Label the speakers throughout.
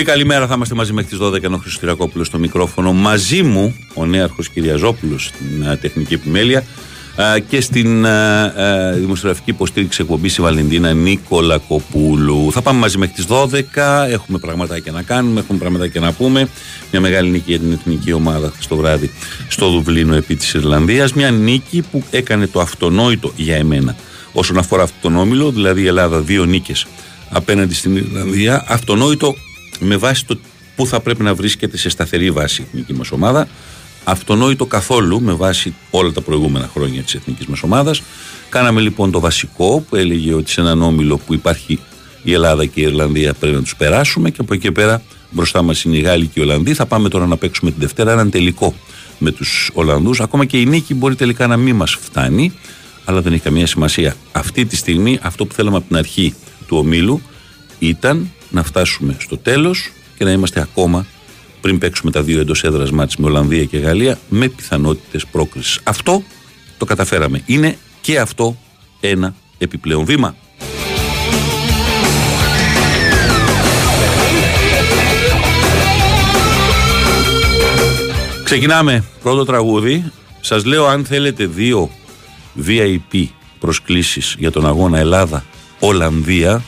Speaker 1: Πολύ καλημέρα, θα είμαστε μαζί μέχρι τις 12 ενώ Χριστιακόπουλο στο μικρόφωνο. Μαζί μου ο νέαρχος Κυριαζόπουλος στην uh, τεχνική επιμέλεια uh, και στην uh, δημοσιογραφική υποστήριξη εκπομπής η Βαλεντίνα Νίκολα Κοπούλου. Θα πάμε μαζί μέχρι τις 12. Έχουμε πραγματάκια να κάνουμε, έχουμε πραγματάκια να πούμε. Μια μεγάλη νίκη για την εθνική ομάδα στο βράδυ στο Δουβλίνο επί της Ιρλανδίας. Μια νίκη που έκανε το αυτονόητο για εμένα όσον αφορά αυτόν τον όμιλο, δηλαδή η Ελλάδα δύο νίκες απέναντι στην Ιρλανδία. Αυτονόητο με βάση το πού θα πρέπει να βρίσκεται σε σταθερή βάση η εθνική μας ομάδα. Αυτονόητο καθόλου με βάση όλα τα προηγούμενα χρόνια της εθνικής μας ομάδας. Κάναμε λοιπόν το βασικό που έλεγε ότι σε έναν όμιλο που υπάρχει η Ελλάδα και η Ιρλανδία πρέπει να τους περάσουμε και από εκεί πέρα μπροστά μας είναι οι Γάλλοι και οι Ολλανδοί. Θα πάμε τώρα να παίξουμε την Δευτέρα έναν τελικό με τους Ολλανδούς. Ακόμα και η νίκη μπορεί τελικά να μην μας φτάνει, αλλά δεν έχει καμία σημασία. Αυτή τη στιγμή αυτό που θέλαμε από την αρχή του ομίλου ήταν να φτάσουμε στο τέλος και να είμαστε ακόμα πριν παίξουμε τα δύο εντός έδρας μάτς με Ολλανδία και Γαλλία με πιθανότητες πρόκρισης. Αυτό το καταφέραμε. Είναι και αυτό ένα επιπλέον βήμα. Ξεκινάμε πρώτο τραγούδι. Σας λέω αν θέλετε δύο VIP προσκλήσεις για τον αγώνα Ελλάδα-Ολλανδία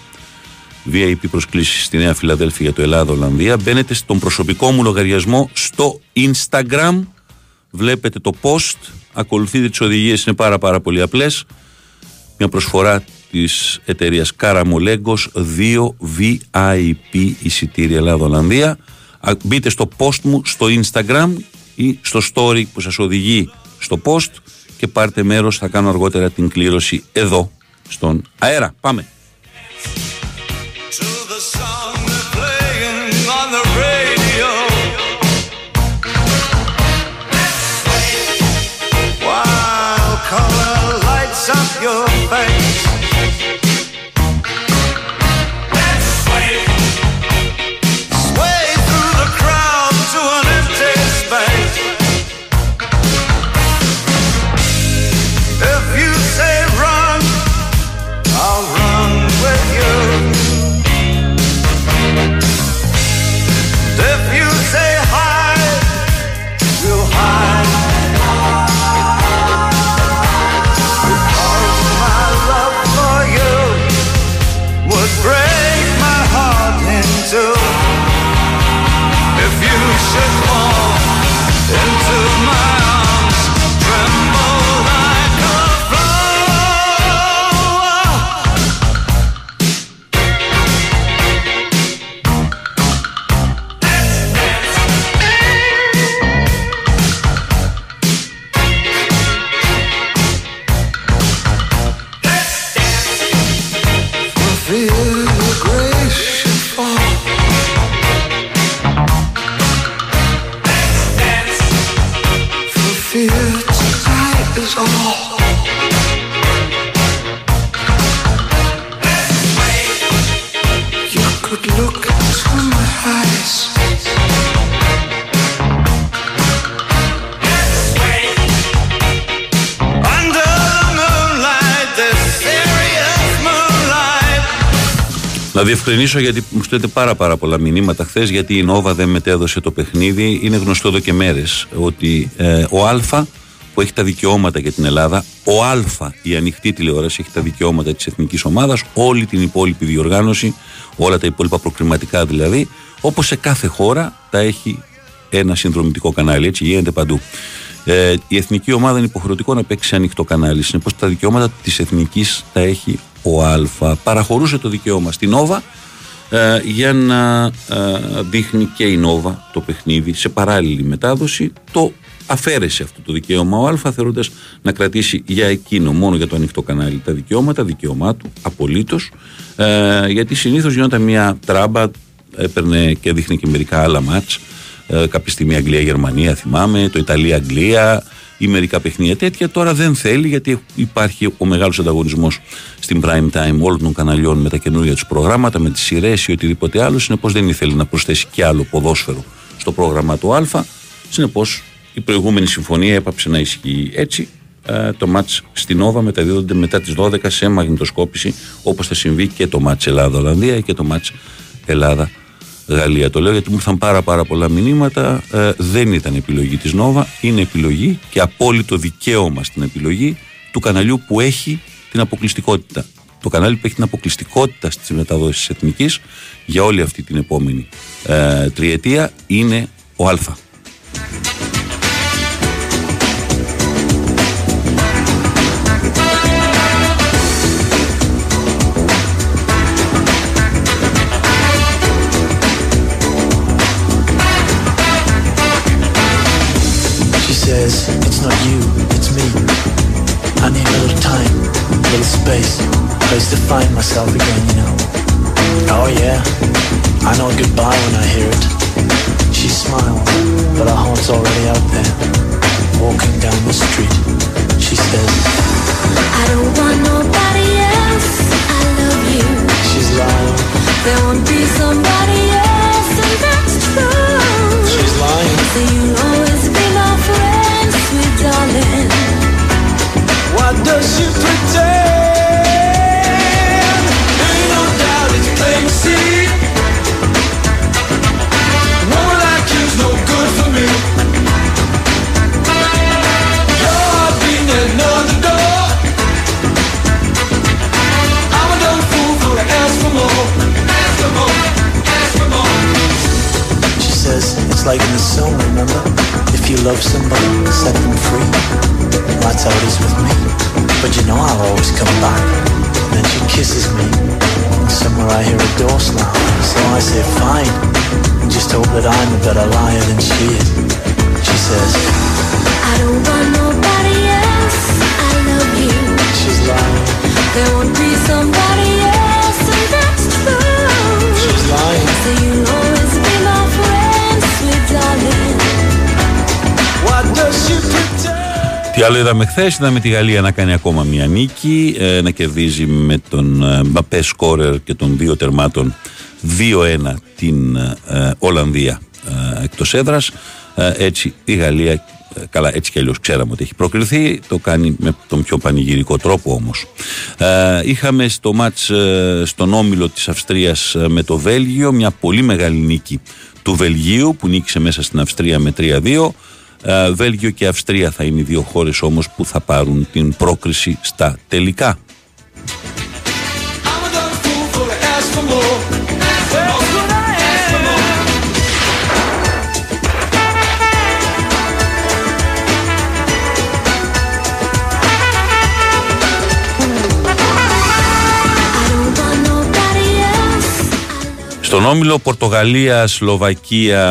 Speaker 1: VIP προσκλήσεις στη Νέα Φιλαδέλφια για το Ελλάδα-Ολλανδία. Μπαίνετε στον προσωπικό μου λογαριασμό στο Instagram. Βλέπετε το post. Ακολουθείτε τις οδηγίες, είναι πάρα, πάρα πολύ απλές. Μια προσφορά της εταιρείας Καραμολέγκο 2 VIP εισιτήρια Ελλάδα-Ολλανδία. Μπείτε στο post μου στο Instagram ή στο story που σας οδηγεί στο post και πάρτε μέρος, θα κάνω αργότερα την κλήρωση εδώ στον αέρα. Πάμε! Να διευκρινίσω γιατί μου στέλνετε πάρα, πάρα πολλά μηνύματα χθες γιατί η Νόβα δεν μετέδωσε το παιχνίδι. Είναι γνωστό εδώ και μέρες ότι ε, ο Α που έχει τα δικαιώματα για την Ελλάδα, ο Α, η ανοιχτή τηλεόραση, έχει τα δικαιώματα της εθνικής ομάδας, όλη την υπόλοιπη διοργάνωση, όλα τα υπόλοιπα προκριματικά δηλαδή, Όπως σε κάθε χώρα τα έχει ένα συνδρομητικό κανάλι. Έτσι γίνεται παντού. Ε, η εθνική ομάδα είναι υποχρεωτικό να παίξει ανοιχτό κανάλι. Συνεπώς τα δικαιώματα της εθνικής τα έχει ο Α. Παραχωρούσε το δικαίωμα στην Νόβα ε, για να ε, δείχνει και η Νόβα το παιχνίδι σε παράλληλη μετάδοση. Το αφαίρεσε αυτό το δικαίωμα ο Α, θεωρώντας να κρατήσει για εκείνο, μόνο για το ανοιχτό κανάλι, τα δικαιώματα, δικαίωμά του, απολύτως. Ε, γιατί συνήθως γινόταν μια τράμπα, έπαιρνε και δείχνει και μερικά άλλα μάτς ε, κάποια στιγμή Αγγλία-Γερμανία θυμάμαι, το Ιταλία-Αγγλία ή μερικά παιχνίδια τέτοια. Τώρα δεν θέλει γιατί υπάρχει ο μεγάλος ανταγωνισμός στην prime time όλων των καναλιών με τα καινούργια τους προγράμματα, με τις σειρές ή οτιδήποτε άλλο. Συνεπώς δεν ήθελε να προσθέσει κι άλλο ποδόσφαιρο στο πρόγραμμα του Α. Συνεπώς η προηγούμενη συμφωνία έπαψε να ισχύει έτσι. Ε, το μάτς στην Όβα μεταδίδονται μετά τις 12 σε μαγνητοσκόπηση όπως θα συμβεί και το μάτς Ελλάδα-Ολλανδία και το μάτς Ελλάδα Γαλλία. Το λέω γιατί μου ήρθαν πάρα, πάρα πολλά μηνύματα. Ε, δεν ήταν επιλογή της Νόβα, είναι επιλογή και απόλυτο δικαίωμα στην επιλογή του καναλιού που έχει την αποκλειστικότητα. Το κανάλι που έχει την αποκλειστικότητα στις μεταδόσεις της Εθνικής για όλη αυτή την επόμενη ε, τριετία είναι ο Α. place to find myself again, you know. Oh yeah, I know goodbye when I hear it. She smiles, but her heart's already out there. Walking down the street, she says, I don't want nobody else, I love you. She's lying. There won't be somebody else, and that's true. She's lying. So you'll always be my friend, sweet darling. Why does she pretend?
Speaker 2: same Woman like you's no good for me. Beating another door. I'm a dumb fool for to ask for more. Ask for more, ask for more.
Speaker 3: She says,
Speaker 1: it's like in the song, remember? If you love somebody, set them free. That's how it is with me. But you know I'll always come back. And then she kisses me. Somewhere I hear a door slam. So I say, fine. And just hope that I'm a better liar than she is. She says, I don't want nobody else. I love you. She's lying. There won't be somebody else, and that's true. She's lying. So you'll always be my τι άλλο είδαμε χθες, είδαμε τη Γαλλία να κάνει ακόμα μια νίκη, ε, να κερδίζει με τον ε, Μπαπέ Σκόρερ και των δύο τερμάτων 2-1 την ε, Ολλανδία εκτός έδρας. Έτσι η Γαλλία, καλά έτσι κι αλλιώς ξέραμε ότι έχει προκριθεί, το κάνει με τον πιο πανηγυρικό τρόπο όμως. Είχαμε στο μάτς στον όμιλο της Αυστρίας με το Βέλγιο μια πολύ μεγάλη νίκη του Βελγίου που νίκησε μέσα στην Αυστρία με 3-2. Ε, Βέλγιο και Αυστρία θα είναι οι δύο χώρες όμως που θα πάρουν την πρόκριση στα τελικά. Στον όμιλο Πορτογαλία, Σλοβακία,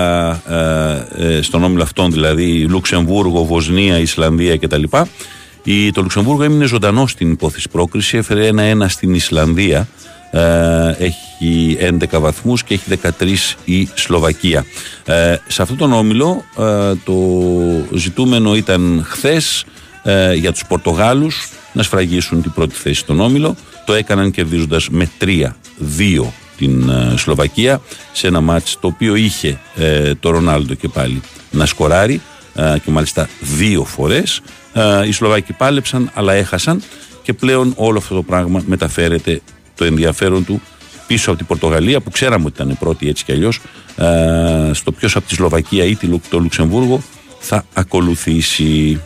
Speaker 1: ε, ε, στον όμιλο αυτών δηλαδή, Λουξεμβούργο, Βοσνία, Ισλανδία κτλ. Η, το Λουξεμβούργο έμεινε ζωντανό στην υπόθεση πρόκριση, έφερε ένα-ένα στην Ισλανδία. Ε, έχει 11 βαθμούς και έχει 13 η Σλοβακία. Ε, σε αυτόν τον όμιλο ε, το ζητούμενο ήταν χθες ε, για τους Πορτογάλους να σφραγίσουν την πρώτη θέση στον όμιλο. Το έκαναν κερδίζοντας με 3-2 την ε, Σλοβακία σε ένα μάτς το οποίο είχε ε, το Ρονάλντο και πάλι να σκοράρει ε, και μάλιστα δύο φορές. Οι Σλοβάκοι πάλεψαν αλλά έχασαν και πλέον όλο αυτό το πράγμα μεταφέρεται το ενδιαφέρον του πίσω από την Πορτογαλία που ξέραμε ότι ήταν πρώτη έτσι κι αλλιώς. Στο ποιος από τη Σλοβακία ή το Λουξεμβούργο θα ακολουθήσει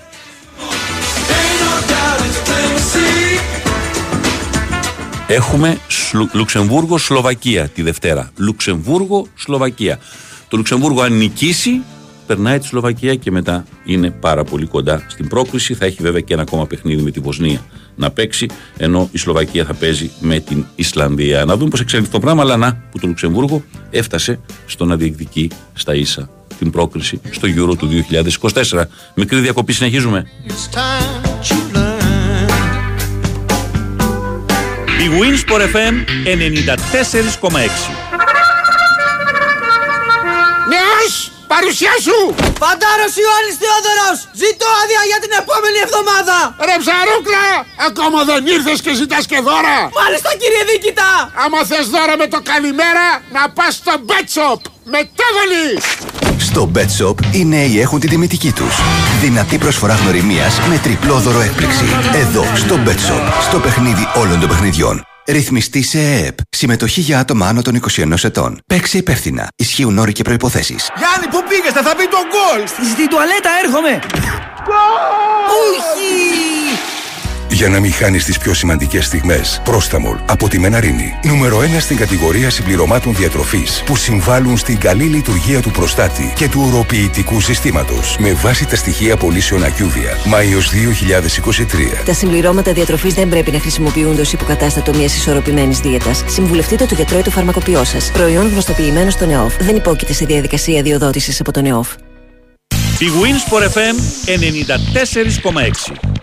Speaker 1: Έχουμε Λουξεμβούργο-Σλοβακία τη Δευτέρα. Λουξεμβούργο-Σλοβακία. Το Λουξεμβούργο αν νικήσει περνάει τη Σλοβακία και μετά είναι πάρα πολύ κοντά στην πρόκληση. Θα έχει βέβαια και ένα ακόμα παιχνίδι με τη Βοσνία να παίξει, ενώ η Σλοβακία θα παίζει με την Ισλανδία. Να δούμε πώς εξελιχθεί το πράγμα, αλλά να που το Λουξεμβούργο έφτασε στο να διεκδικεί στα ίσα την πρόκληση στο Euro του 2024. Μικρή διακοπή συνεχίζουμε. Η Winsport FM 94,6
Speaker 4: Παρουσία σου!
Speaker 5: Φαντάρος Ιωάννης Θεόδωρος! Ζητώ άδεια για την επόμενη εβδομάδα!
Speaker 4: Ρε ψαρούκλα! Ακόμα δεν ήρθες και ζητάς και δώρα!
Speaker 5: Μάλιστα κύριε Δίκητα!
Speaker 4: Άμα θες δώρα με το καλημέρα, να πας στο Bet Shop! Μετέβαλης!
Speaker 6: Στο Bet Shop οι νέοι έχουν τη τιμητική τους. Δυνατή προσφορά γνωριμίας με τριπλό δώρο έκπληξη. Εδώ, στο Bet Shop, στο παιχνίδι όλων των παιχνιδιών. Ρυθμιστή σε ΕΕΠ. Συμμετοχή για άτομα άνω των 21 ετών. Παίξε υπεύθυνα. Ισχύουν όροι και προποθέσει.
Speaker 7: Γιάννη, πού πήγες, θα μπει το γκολ!
Speaker 5: Στη τουαλέτα έρχομαι! Όχι!
Speaker 8: Για να μην χάνεις τις πιο σημαντικές στιγμές. Πρόσταμολ από τη Μεναρίνη. Νούμερο 1 στην κατηγορία συμπληρωμάτων διατροφής που συμβάλλουν στην καλή λειτουργία του προστάτη και του οροποιητικού συστήματος. Με βάση τα στοιχεία πωλήσεων Ακιούβια. Μάιος 2023.
Speaker 9: Τα συμπληρώματα διατροφής δεν πρέπει να χρησιμοποιούνται ως υποκατάστατο μιας ισορροπημένης δίαιτας. Συμβουλευτείτε το γιατρό ή το φαρμακοποιό σας. Προϊόν γνωστοποιημένος στον ΕΟΦ. Δεν υπόκειται σε διαδικασία διοδότησης από τον ΕΟΦ.
Speaker 1: Η Wins FM 94,6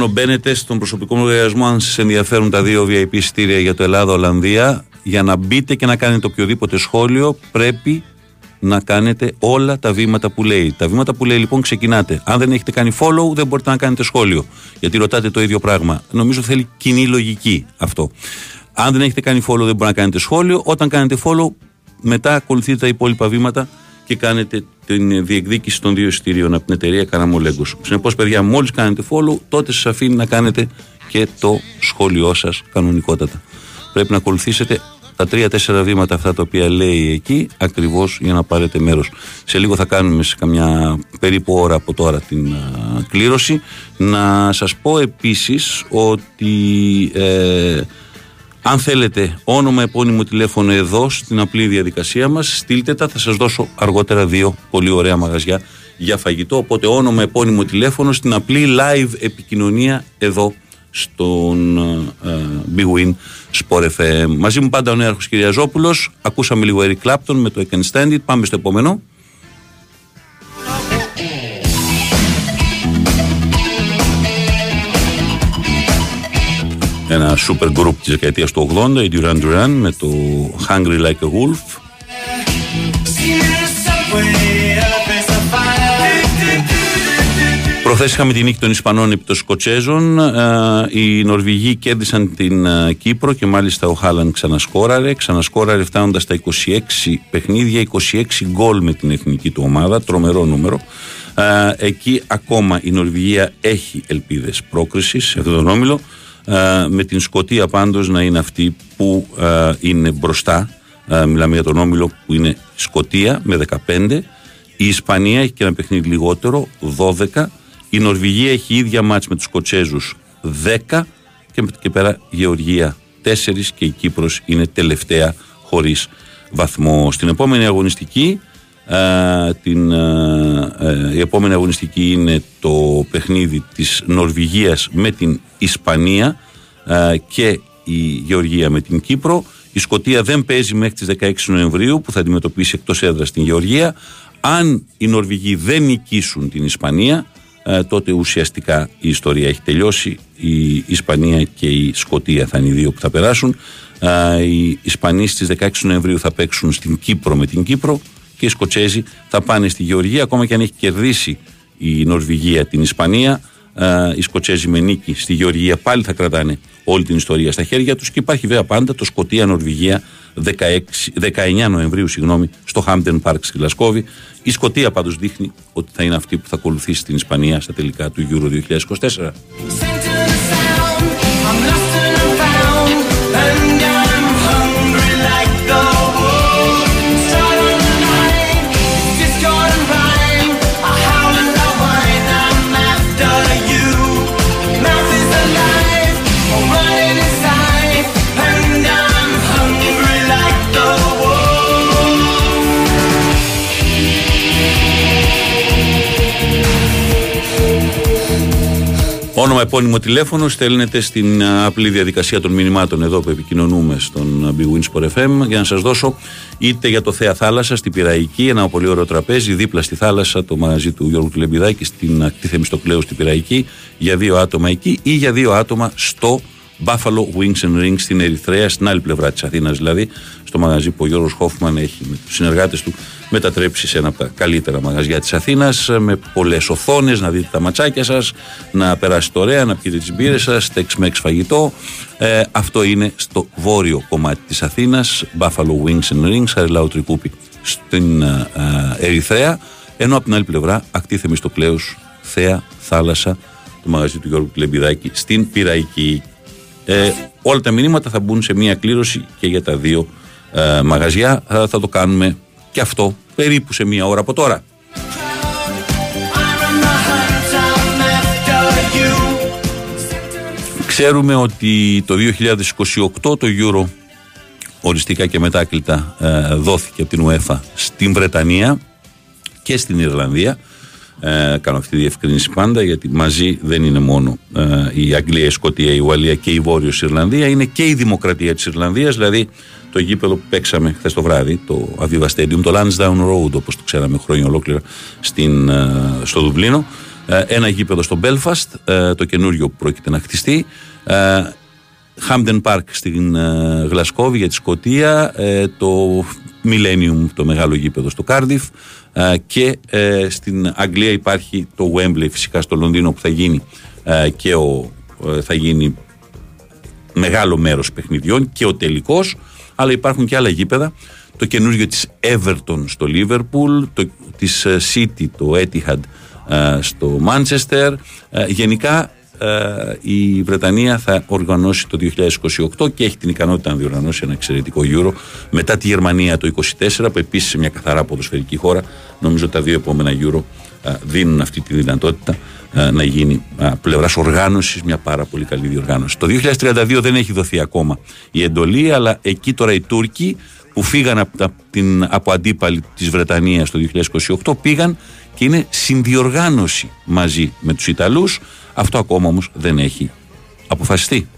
Speaker 1: Επαναλαμβάνω, μπαίνετε στον προσωπικό μου λογαριασμό αν σας ενδιαφέρουν τα δύο VIP εισιτήρια για το Ελλάδα-Ολλανδία. Για να μπείτε και να κάνετε οποιοδήποτε σχόλιο, πρέπει να κάνετε όλα τα βήματα που λέει. Τα βήματα που λέει λοιπόν ξεκινάτε. Αν δεν έχετε κάνει follow, δεν μπορείτε να κάνετε σχόλιο. Γιατί ρωτάτε το ίδιο πράγμα. Νομίζω θέλει κοινή λογική αυτό. Αν δεν έχετε κάνει follow, δεν μπορείτε να κάνετε σχόλιο. Όταν κάνετε follow, μετά ακολουθείτε τα υπόλοιπα βήματα και κάνετε την διεκδίκηση των δύο εισιτήριων από την εταιρεία Καραμολέγκος. Συνεπώς, παιδιά, μόλις κάνετε follow, τότε σας αφήνει να κάνετε και το σχόλιο σας κανονικότατα. Πρέπει να ακολουθήσετε τα τρία-τέσσερα βήματα αυτά τα οποία λέει εκεί, ακριβώς για να πάρετε μέρος. Σε λίγο θα κάνουμε σε καμιά περίπου ώρα από τώρα την κλήρωση. Να σας πω επίσης ότι. Ε, αν θέλετε όνομα, επώνυμο τηλέφωνο εδώ στην απλή διαδικασία μας, στείλτε τα, θα σας δώσω αργότερα δύο πολύ ωραία μαγαζιά για φαγητό. Οπότε όνομα, επώνυμο τηλέφωνο στην απλή live επικοινωνία εδώ στον uh, Big Win Sport FM. Μαζί μου πάντα ο νέαρχος Κυριαζόπουλος. Ακούσαμε λίγο Eric Clapton με το I Can Stand It. Πάμε στο επόμενο. Ένα super group της δεκαετίας του 80 η Duran Duran με το Hungry Like a Wolf Προχθές είχαμε την νίκη των Ισπανών επί των Σκοτσέζων. Ε, οι Νορβηγοί κέρδισαν την ε, Κύπρο και μάλιστα ο Χάλαν ξανασκόραρε. Ξανασκόραρε φτάνοντας στα 26 παιχνίδια, 26 γκολ με την εθνική του ομάδα. Τρομερό νούμερο. Ε, εκεί ακόμα η Νορβηγία έχει ελπίδες πρόκρισης σε αυτόν τον όμιλο ε, με την Σκοτία πάντως να είναι αυτή που ε, είναι μπροστά. Ε, μιλάμε για τον όμιλο που είναι Σκοτία με 15 η Ισπανία έχει και ένα παιχνίδι λιγότερο 12 η Νορβηγία έχει ίδια μάτς με τους Σκοτσέζους 10 και, και πέρα Γεωργία 4 και η Κύπρος είναι τελευταία χωρίς βαθμό. Στην επόμενη αγωνιστική την, η επόμενη αγωνιστική είναι το παιχνίδι της Νορβηγίας με την Ισπανία και η Γεωργία με την Κύπρο. Η Σκοτία δεν παίζει μέχρι τις 16 Νοεμβρίου που θα αντιμετωπίσει εκτός έδρας στην Γεωργία. Αν οι Νορβηγοί δεν νικήσουν την Ισπανία τότε ουσιαστικά η ιστορία έχει τελειώσει. Η Ισπανία και η Σκοτία θα είναι οι δύο που θα περάσουν. Οι Ισπανοί στις 16 Νοεμβρίου θα παίξουν στην Κύπρο με την Κύπρο και οι Σκοτσέζοι θα πάνε στη Γεωργία ακόμα και αν έχει κερδίσει η Νορβηγία την Ισπανία οι Σκοτσέζοι με νίκη στη Γεωργία πάλι θα κρατάνε όλη την ιστορία στα χέρια τους και υπάρχει βέβαια πάντα το Σκοτία-Νορβηγία 19 Νοεμβρίου συγγνώμη, στο Hampton Park στη Γλασκόβη. Η Σκοτία πάντως δείχνει ότι θα είναι αυτή που θα ακολουθήσει την Ισπανία στα τελικά του Euro 2024. Όνομα, επώνυμο τηλέφωνο στέλνετε στην απλή διαδικασία των μηνυμάτων. Εδώ που επικοινωνούμε στον Big Wins FM για να σας δώσω είτε για το Θέα Θάλασσα στην Πυραϊκή, ένα πολύ ωραίο τραπέζι δίπλα στη θάλασσα, το μαγαζί του Γιώργου Τουλεμπιδάκη στην ακτή Θεμιστοκλέου στην Πυραϊκή, για δύο άτομα εκεί ή για δύο άτομα στο Buffalo Wings and Rings στην Ερυθρέα, στην άλλη πλευρά της Αθήνας δηλαδή, στο μαγαζί που ο Γιώργος Χόφμαν έχει με τους συνεργάτες του μετατρέψει σε ένα από τα καλύτερα μαγαζιά της Αθήνας, με πολλές οθόνες, να δείτε τα ματσάκια σας, να περάσετε ωραία, να πιείτε τις μπύρες σας, τεξ φαγητό. Ε, αυτό είναι στο βόρειο κομμάτι της Αθήνας, Buffalo Wings and Rings, Χαριλάου Τρικούπη, στην ε, ε, Ερυθρέα. Ενώ από την άλλη πλευρά, ακτή Θεμιστοκλέου, Θέα, Θάλασσα, το μαγαζί του Γιώργου Κλεμπιδάκη στην Πυραϊκή. Ε, όλα τα μηνύματα θα μπουν σε μία κλήρωση και για τα δύο ε, μαγαζιά. Θα, θα το κάνουμε και αυτό περίπου σε μία ώρα από τώρα. Ξέρουμε ότι το 2028 το Euro οριστικά και μετάκλητα ε, δόθηκε από την UEFA στην Βρετανία και στην Ιρλανδία ε, κάνω αυτή τη διευκρίνηση πάντα γιατί μαζί δεν είναι μόνο ε, η Αγγλία, η Σκοτία, η Ουαλία και η Βόρειος Ιρλανδία είναι και η δημοκρατία της Ιρλανδίας δηλαδή το γήπεδο που παίξαμε χθες το βράδυ το Aviva Stadium, το Lansdowne Road όπως το ξέραμε χρόνια ολόκληρα στην, ε, στο Δουβλίνο. Ε, ένα γήπεδο στο Belfast ε, το καινούριο που πρόκειται να χτιστεί. Hampden Park στην Γλασκόβη για τη Σκοτία το Millennium το μεγάλο γήπεδο στο Cardiff ε, και ε, στην Αγγλία υπάρχει το Wembley φυσικά στο Λονδίνο που θα γίνει ε, και ο, θα γίνει μεγάλο μέρος παιχνιδιών και ο τελικός αλλά υπάρχουν και άλλα γήπεδα. Το καινούργιο της Everton στο Liverpool το, της City το Etihad στο Manchester. Γενικά ε, η Βρετανία θα οργανώσει το 2028 και έχει την ικανότητα να διοργανώσει ένα εξαιρετικό Euro μετά τη Γερμανία το 2024 που επίσης είναι μια καθαρά ποδοσφαιρική χώρα. Νομίζω τα δύο επόμενα Euro ε, δίνουν αυτή τη δυνατότητα ε, να γίνει πλευράς οργάνωσης μια πάρα πολύ καλή διοργάνωση. Το 2032 δεν έχει δοθεί ακόμα η εντολή, αλλά εκεί τώρα οι Τούρκοι που φύγαν από, την, από αντίπαλοι της Βρετανίας το 2028 πήγαν και είναι συνδιοργάνωση μαζί με τους Ιταλούς αυτό ακόμα όμως δεν έχει αποφασιστεί.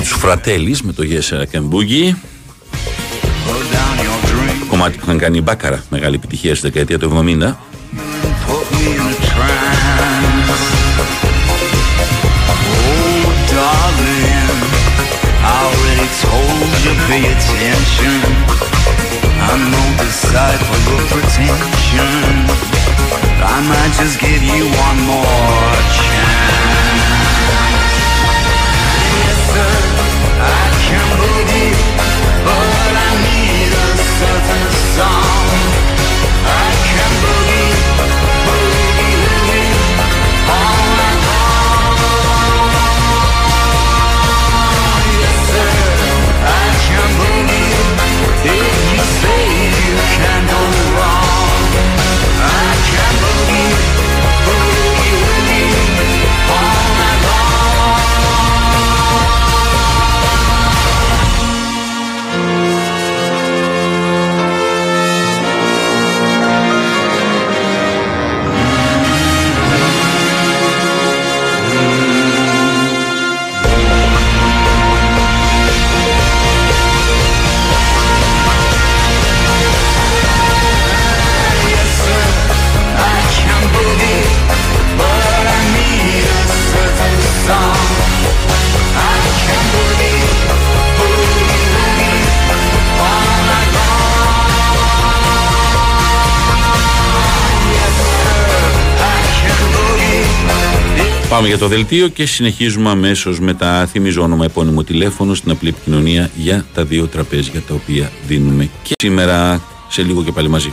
Speaker 1: τους Φρατέλης με το Yes and κομμάτι που είχαν κάνει η Μπάκαρα μεγάλη επιτυχία στη δεκαετία του 70
Speaker 2: can believe. Oh.
Speaker 7: Πάμε για το δελτίο και συνεχίζουμε αμέσως με τα θυμίζω όνομα επώνυμο τηλέφωνο στην απλή επικοινωνία για τα δύο τραπέζια τα οποία δίνουμε και σήμερα σε λίγο και πάλι μαζί.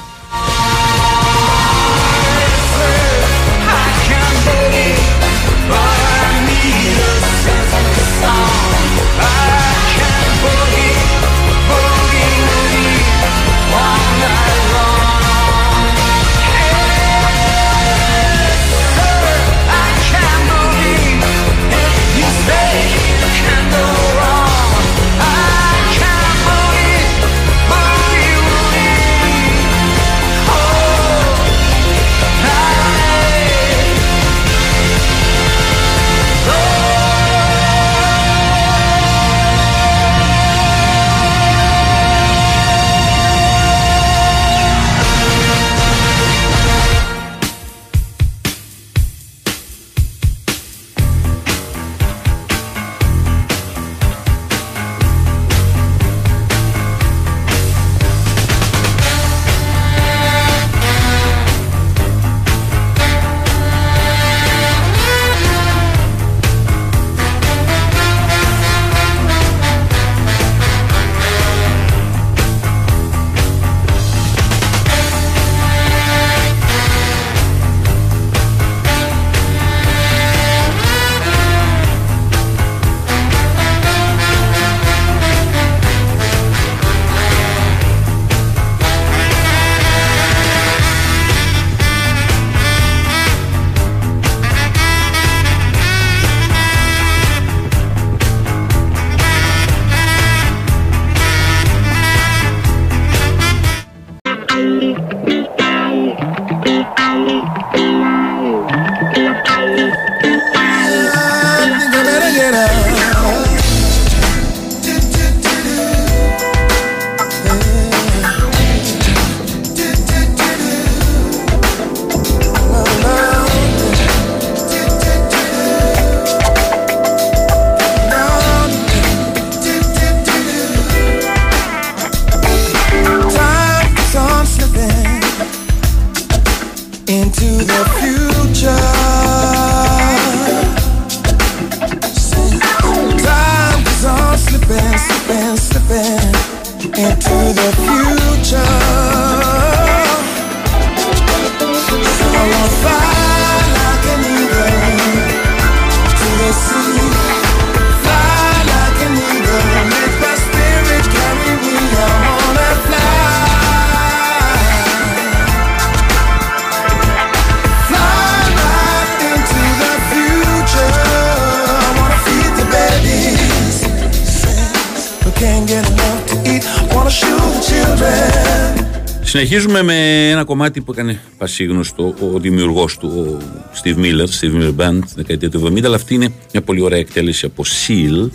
Speaker 7: Συνεχίζουμε με ένα κομμάτι που έκανε πασίγνωστο ο δημιουργός του, ο Steve Miller, Steve Miller Band, δεκαετία του 70, αλλά αυτή είναι μια πολύ ωραία εκτέλεση από Seal.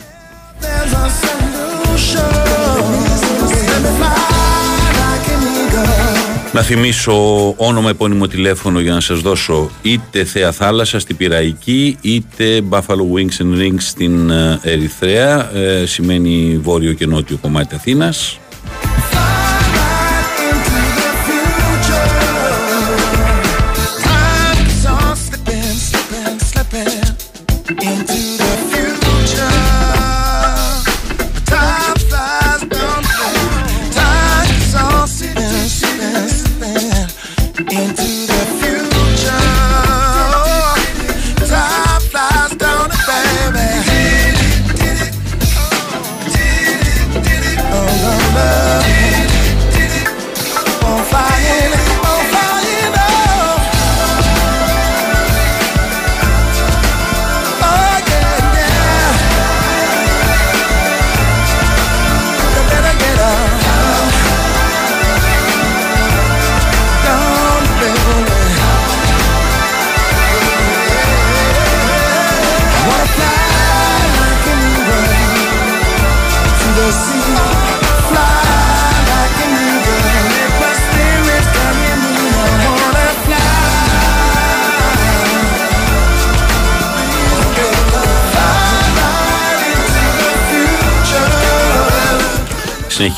Speaker 10: There's a solution. Let me fly like an eagle
Speaker 1: Να θυμίσω όνομα, επώνυμο τηλέφωνο για να σας δώσω είτε Θέα Θάλασσα στην Πυραϊκή είτε Buffalo Wings and Rings στην ε, Ερυθρέα ε, σημαίνει βόρειο και νότιο κομμάτι Αθήνας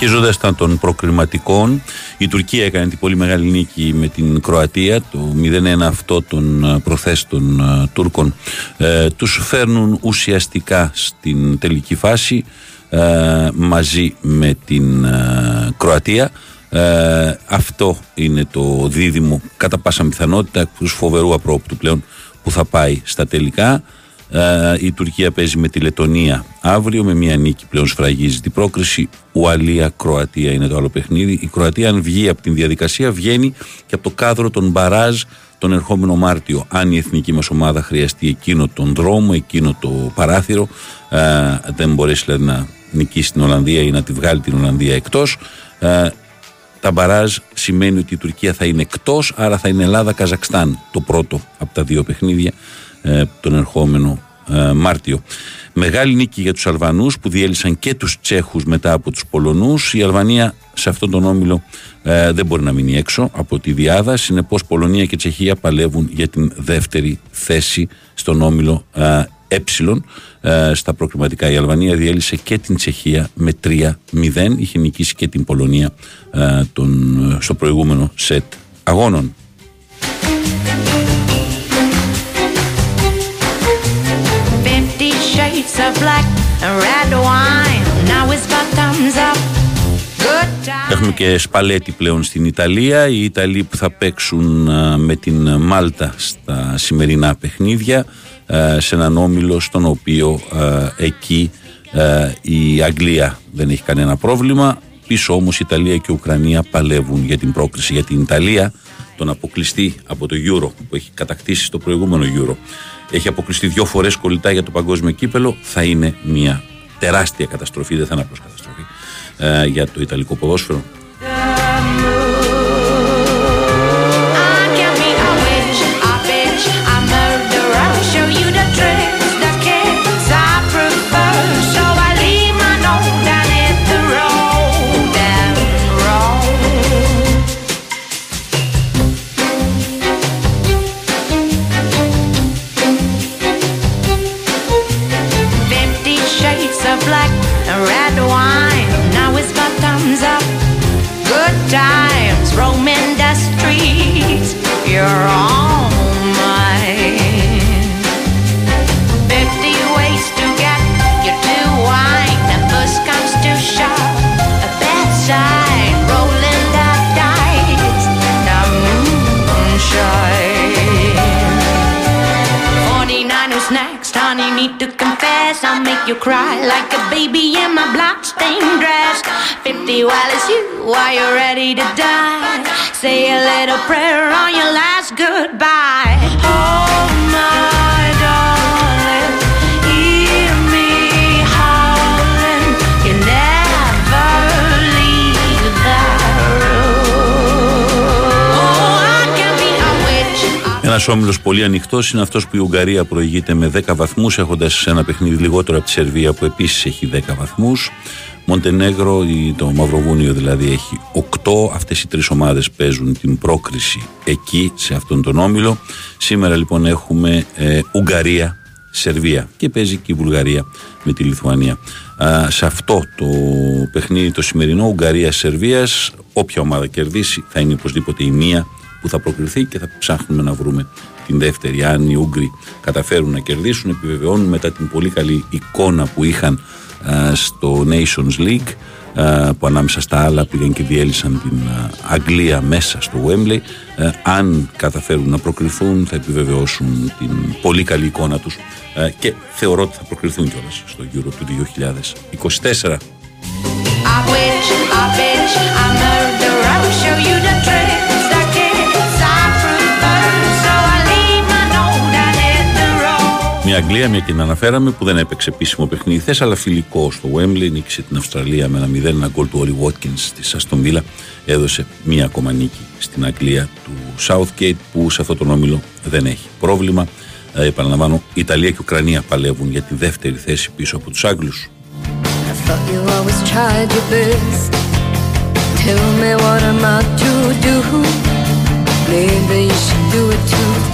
Speaker 1: Συνεχίζοντα τα των προκριματικών, η Τουρκία έκανε την πολύ μεγάλη νίκη με την Κροατία. Το 0-1 αυτό των ε, προθέστων ε, Τούρκων ε, τους φέρνουν ουσιαστικά στην τελική φάση ε, μαζί με την ε, Κροατία. Ε, αυτό είναι το δίδυμο κατά πάσα πιθανότητα τους φοβερού απρόπτου πλέον που θα πάει στα τελικά. Ε, η Τουρκία παίζει με τη Λετωνία αύριο με μια νίκη πλέον σφραγίζει την πρόκριση. Ουαλία-Κροατία είναι το άλλο παιχνίδι. Η Κροατία, αν βγει από την διαδικασία, βγαίνει και από το κάδρο των μπαράζ τον ερχόμενο Μάρτιο. Αν η εθνική μας ομάδα χρειαστεί εκείνο τον δρόμο, εκείνο το παράθυρο, ε, δεν μπορέσει δηλαδή, να νικήσει την Ολλανδία ή να τη βγάλει την Ολλανδία εκτός. Ε, τα μπαράζ σημαίνει ότι η Τουρκία θα είναι εκτός, άρα θα είναι Ελλάδα-Καζακστάν το πρώτο από τα δύο παιχνίδια ε, τον ερχόμενο ε, Μάρτιο. Μεγάλη νίκη για τους Αλβανούς που διέλυσαν και τους Τσέχους μετά από τους Πολωνούς. Η Αλβανία σε αυτόν τον όμιλο ε, δεν μπορεί να μείνει έξω από τη διάδα. Συνεπώς Πολωνία και Τσεχία παλεύουν για την δεύτερη θέση στον όμιλο ε, ε. Ε, στα προκριματικά η Αλβανία διέλυσε και την Τσεχία με 3-0. Είχε νικήσει και την Πολωνία ε, τον, στο προηγούμενο σετ αγώνων.
Speaker 11: Shades of black and red wine. Now it's got thumbs up. Good time.
Speaker 1: Έχουμε και σπαλέτη πλέον στην Ιταλία. Οι Ιταλοί που θα παίξουν α, με την Μάλτα στα σημερινά παιχνίδια α, σε έναν όμιλο στον οποίο α, εκεί α, η Αγγλία δεν έχει κανένα πρόβλημα. Πίσω όμως η Ιταλία και η Ουκρανία παλεύουν για την πρόκριση. Για την Ιταλία τον αποκλειστή από το Euro που έχει κατακτήσει στο προηγούμενο Euro έχει αποκλειστεί δύο φορές κολλητά για το παγκόσμιο κύπελο θα είναι μια τεράστια καταστροφή, δεν θα είναι απλώς καταστροφή ε, για το Ιταλικό ποδόσφαιρο.
Speaker 11: I'll make you cry like a baby in my bloodstained dress 50, while it's you, are you're ready to die? Say a little prayer on your last goodbye Oh,
Speaker 1: Ένα όμιλος πολύ ανοιχτός είναι αυτός που η Ουγγαρία προηγείται με 10 βαθμούς, έχοντας ένα παιχνίδι λιγότερο από τη Σερβία που επίσης έχει 10 βαθμούς. Μοντενέγρο, η- το Μαυροβούνιο δηλαδή, έχει 8. Αυτές οι τρεις ομάδες παίζουν την πρόκριση εκεί, σε αυτόν τον όμιλο. Σήμερα λοιπόν έχουμε ε, Ουγγαρία, Σερβία και παίζει και η Βουλγαρία με τη Λιθουανία. Α, σε αυτό το παιχνίδι το σημερινό Ουγγαρία-Σερβίας όποια ομάδα κερδίσει θα είναι οπωσδήποτε η μία που θα προκριθεί και θα ψάχνουμε να βρούμε την δεύτερη. Αν οι Ούγγροι καταφέρουν να κερδίσουν, επιβεβαιώνουν μετά την πολύ καλή εικόνα που είχαν α, στο Nations League α, που ανάμεσα στα άλλα πήγαν και διέλυσαν την α, Αγγλία μέσα στο Wembley. Α, αν καταφέρουν να προκριθούν, θα επιβεβαιώσουν την πολύ καλή εικόνα τους α, και θεωρώ ότι θα προκριθούν κιόλας στο Euro του 2024. Μια Αγγλία, μια και την αναφέραμε, που δεν έπαιξε επίσημο παιχνίδι θες, αλλά φιλικό στο Wembley. Νίκησε την Αυστραλία με ένα 0 ένα γκολ του Όλι Watkins της Aston Villa. Έδωσε μία ακόμα νίκη στην Αγγλία του Southgate, που σε αυτό τον όμιλο δεν έχει πρόβλημα. Ε, επαναλαμβάνω, Ιταλία και Ουκρανία παλεύουν για τη δεύτερη θέση πίσω από τους Άγγλους.
Speaker 12: I thought you always tried your best. Tell me what am I to do? Maybe you should do it too.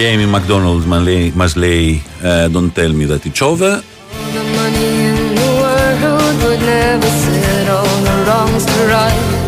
Speaker 1: Η Amy McDonald μας λέει, μας λέει ε, Don't tell me that it's over.
Speaker 12: The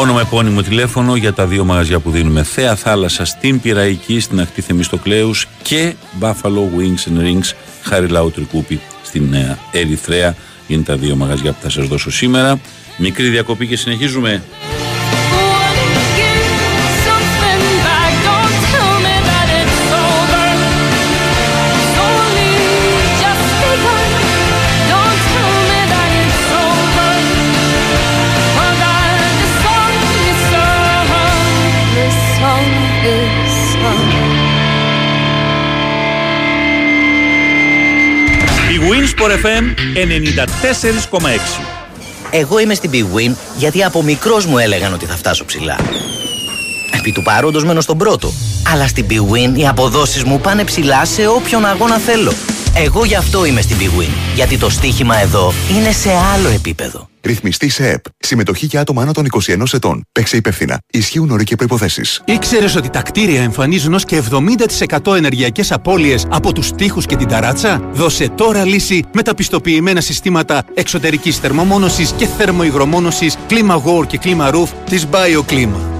Speaker 1: Όνομα, επώνυμο τηλέφωνο για τα δύο μαγαζιά που δίνουμε Θέα Θάλασσα στην Πυραϊκή, στην ακτή Θεμιστοκλέους και Buffalo Wings and Rings Χαριλάου Τρικούπη στην Νέα Ερυθρέα. Είναι τα δύο μαγαζιά που θα σας δώσω σήμερα. Μικρή διακοπή και συνεχίζουμε. Η Winsport FM 94,6
Speaker 13: Εγώ είμαι στην Big Win γιατί από μικρός μου έλεγαν ότι θα φτάσω ψηλά. Επί του παρόντος μένω στον πρώτο. Αλλά στην Big Win οι αποδόσεις μου πάνε ψηλά σε όποιον αγώνα θέλω. Εγώ γι' αυτό είμαι στην Big Win. Γιατί το στοίχημα εδώ είναι σε άλλο επίπεδο.
Speaker 14: Ρυθμιστή σε ΕΠ. Συμμετοχή για άτομα άνω των 21 ετών. Παίξε υπεύθυνα. Ισχύουν όροι και προποθέσει.
Speaker 15: Ήξερες ότι τα κτίρια εμφανίζουν ως και 70% ενεργειακές απώλειες από τους τοίχους και την ταράτσα; Δώσε τώρα λύση με τα πιστοποιημένα συστήματα εξωτερικής θερμομόνωσης και θερμοϊγρομόνωσης Clima War και Clima Roof της BioClima.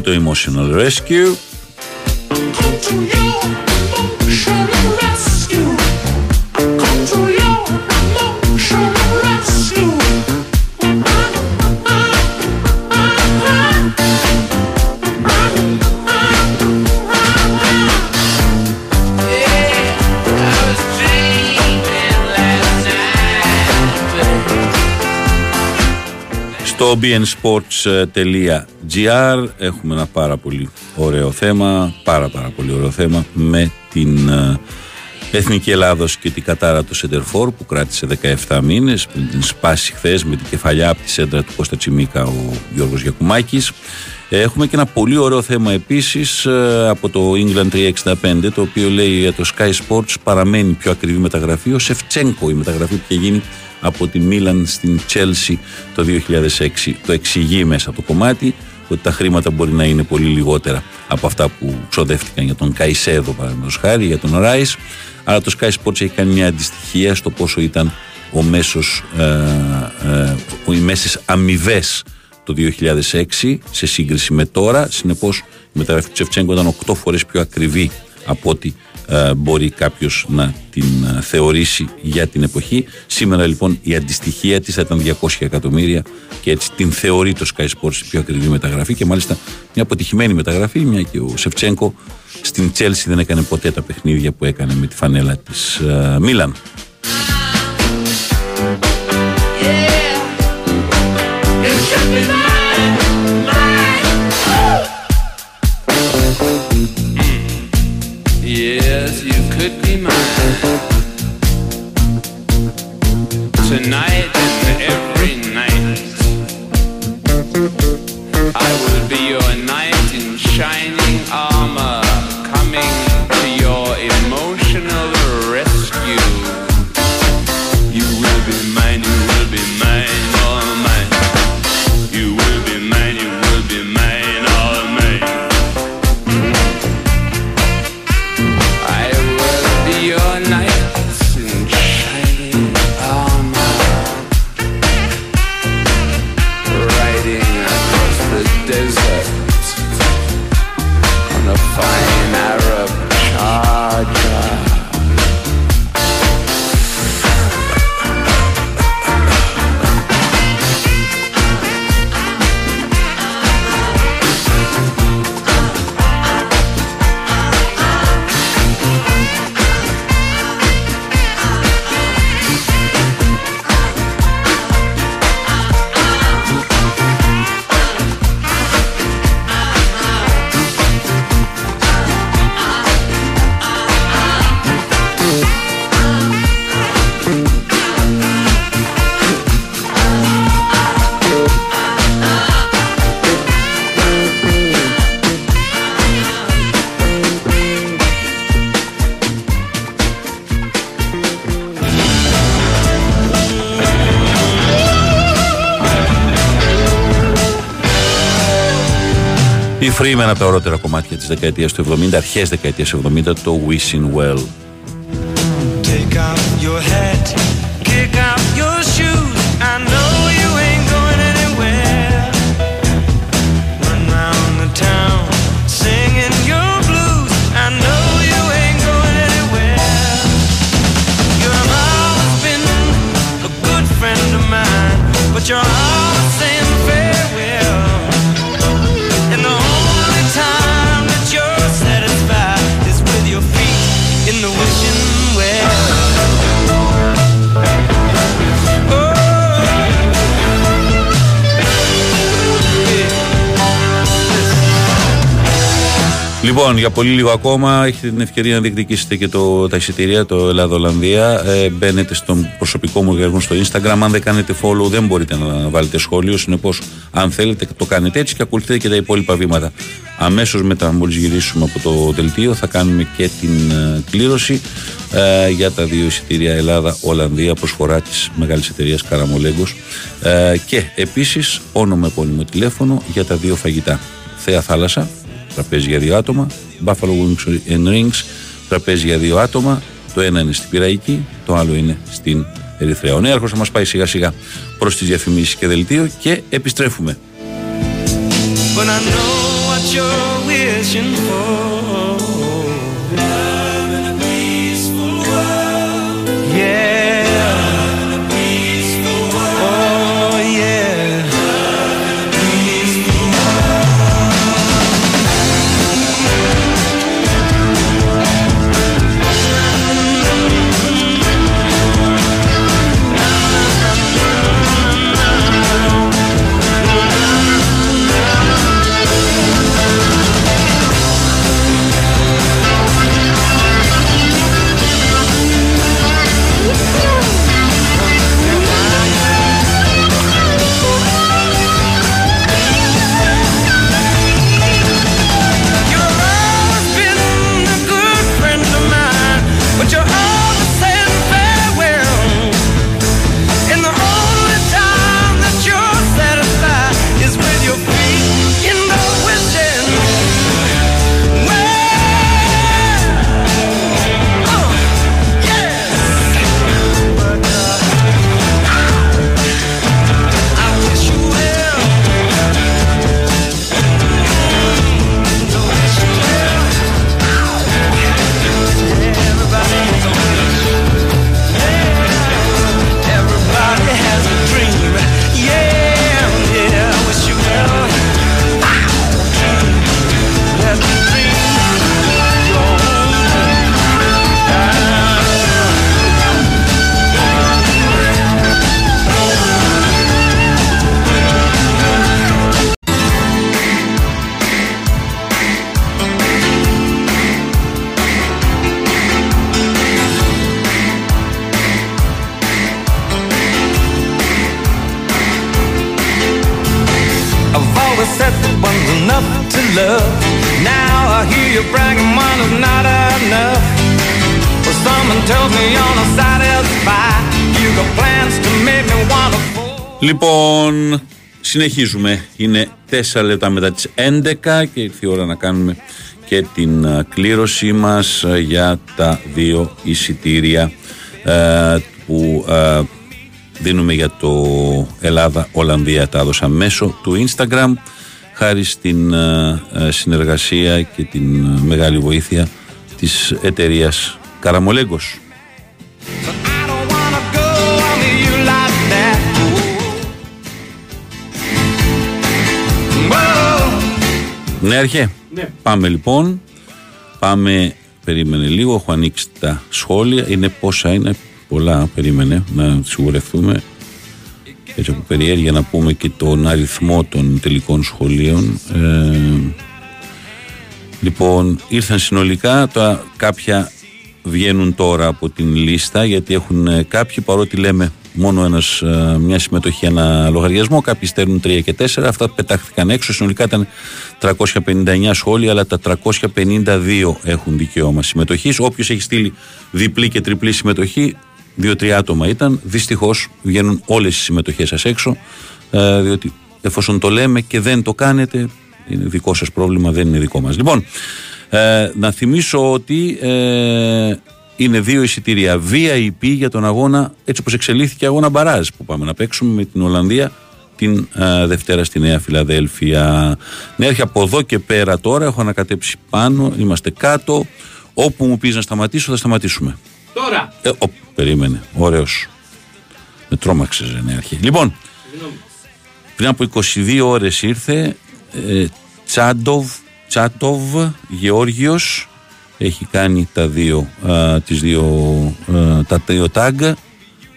Speaker 7: to your emotional rescue.
Speaker 1: Στο bnsports.gr έχουμε ένα πάρα πολύ ωραίο θέμα, πάρα πάρα πολύ ωραίο θέμα με την ε, Εθνική Ελλάδος και την κατάρα του Σεντερφόρ που κράτησε 17 μήνες πριν την σπάσει χθες με την κεφαλιά από τη σέντρα του Κώστα Τσιμίκα ο Γιώργος Γιακουμάκης. Έχουμε και ένα πολύ ωραίο θέμα επίσης ε, από το England 365 το οποίο λέει ε, το Sky Sports παραμένει πιο ακριβή μεταγραφή ο Σεφτσένκο η μεταγραφή που είχε γίνει από τη Μίλαν στην Chelsea το 2006 το εξηγεί μέσα από το κομμάτι ότι τα χρήματα μπορεί να είναι πολύ λιγότερα από αυτά που ξοδεύτηκαν για τον Καϊσέδο παραδείγματος χάρη, για τον Ράις αλλά το Sky Sports έχει κάνει μια αντιστοιχία στο πόσο ήταν ο μέσος, ε, ε, οι μέσες αμοιβές το 2006 σε σύγκριση με τώρα. Συνεπώς η μεταγραφή του Τσεφτσέγκο ήταν 8 φορές πιο ακριβή από ό,τι ε, μπορεί κάποιος να την ε, θεωρήσει για την εποχή. Σήμερα λοιπόν η αντιστοιχεία της θα ήταν 200 εκατομμύρια και έτσι την θεωρεί το Sky Sports η πιο ακριβή μεταγραφή και μάλιστα μια αποτυχημένη μεταγραφή μια και ο Σεφτσέγκο στην Chelsea δεν έκανε ποτέ τα παιχνίδια που έκανε με τη φανέλα της ε, Μίλαν.
Speaker 16: Yes, Tonight
Speaker 1: Free με ένα από τα ωραίτερα κομμάτια της δεκαετίας του 70, αρχές δεκαετίας του 70, το Wishing Well. Λοιπόν, για πολύ λίγο ακόμα έχετε την ευκαιρία να διεκδικήσετε και το, τα εισιτήρια, το Ελλάδα-Ολλανδία. Ε, μπαίνετε στον προσωπικό μου λογαριασμό στο Instagram. Αν δεν κάνετε follow, δεν μπορείτε να βάλετε σχόλιο. Συνεπώς, αν θέλετε, το κάνετε έτσι και ακολουθείτε και τα υπόλοιπα βήματα. Αμέσως μετά, μόλις γυρίσουμε από το δελτίο, θα κάνουμε και την ε, κλήρωση ε, για τα δύο εισιτήρια Ελλάδα-Ολλανδία, προσφορά της μεγάλης εταιρείας Καραμολέγκος. Ε, και επίσης, όνομα επώνυμο τηλέφωνο για τα δύο φαγητά. Θέα Θάλασσα, τραπέζι για δύο άτομα. Buffalo Wings and Rings, τραπέζι για δύο άτομα. Το ένα είναι στην Πυραϊκή, το άλλο είναι στην Ερυθρέα. Ο Νέαρχος θα μας πάει σιγά σιγά προς τις διαφημίσεις και δελτίο και επιστρέφουμε.
Speaker 7: But I know what you're
Speaker 1: Λοιπόν, συνεχίζουμε. Είναι 4 λεπτά μετά τις 11 και ήρθε η ώρα να κάνουμε και την α, κλήρωσή μας α, για τα δύο εισιτήρια ε, που α, δίνουμε για το Ελλάδα-Ολλανδία. Τα έδωσα μέσω του Instagram. χάρη στην ε, ε, συνεργασία και την ε, μεγάλη βοήθεια της εταιρείας Καραμολέγκος. Ναι, αρχέ. Πάμε λοιπόν. Πάμε. Περίμενε λίγο. Έχω ανοίξει τα σχόλια. Είναι πόσα είναι. Πολλά. Περίμενε να σιγουρευτούμε. Έτσι από περιέργεια να πούμε και τον αριθμό των τελικών σχολείων. Ε, λοιπόν, ήρθαν συνολικά. Τώρα κάποια βγαίνουν τώρα από την λίστα γιατί έχουν ε, κάποιοι παρότι λέμε μόνο ένας, ε, μια συμμετοχή ένα λογαριασμό. Κάποιοι στέλνουν 3 και 4 αυτά πετάχθηκαν έξω. Συνολικά ήταν 359 σχόλια αλλά τα 352 έχουν δικαίωμα συμμετοχής. Όποιος έχει στείλει διπλή και τριπλή συμμετοχή δύο-τρία άτομα ήταν δυστυχώς βγαίνουν όλες οι συμμετοχές σας έξω ε, διότι εφόσον το λέμε και δεν το κάνετε είναι δικό σας πρόβλημα δεν είναι δικό μας. Λοιπόν ε, να θυμίσω ότι ε, είναι δύο εισιτήρια VIP για τον αγώνα, έτσι όπως εξελίχθηκε αγώνα Μπαράζ που πάμε να παίξουμε με την Ολλανδία την ε, Δευτέρα στη Νέα Φιλαδέλφια. Ναι, έρχεται από εδώ και πέρα τώρα, έχω ανακατέψει πάνω, είμαστε κάτω. Όπου μου πεις να σταματήσω, θα σταματήσουμε.
Speaker 4: Τώρα.
Speaker 1: Ε, ο, περίμενε, ωραίος. Με τρόμαξες, ναι, αρχή. Λοιπόν, πριν από 22 ώρες ήρθε ε, Τσάντοβ, Τσάτοβ Γεώργιος έχει κάνει τα δύο, α, τις δύο, α, τα δύο tag.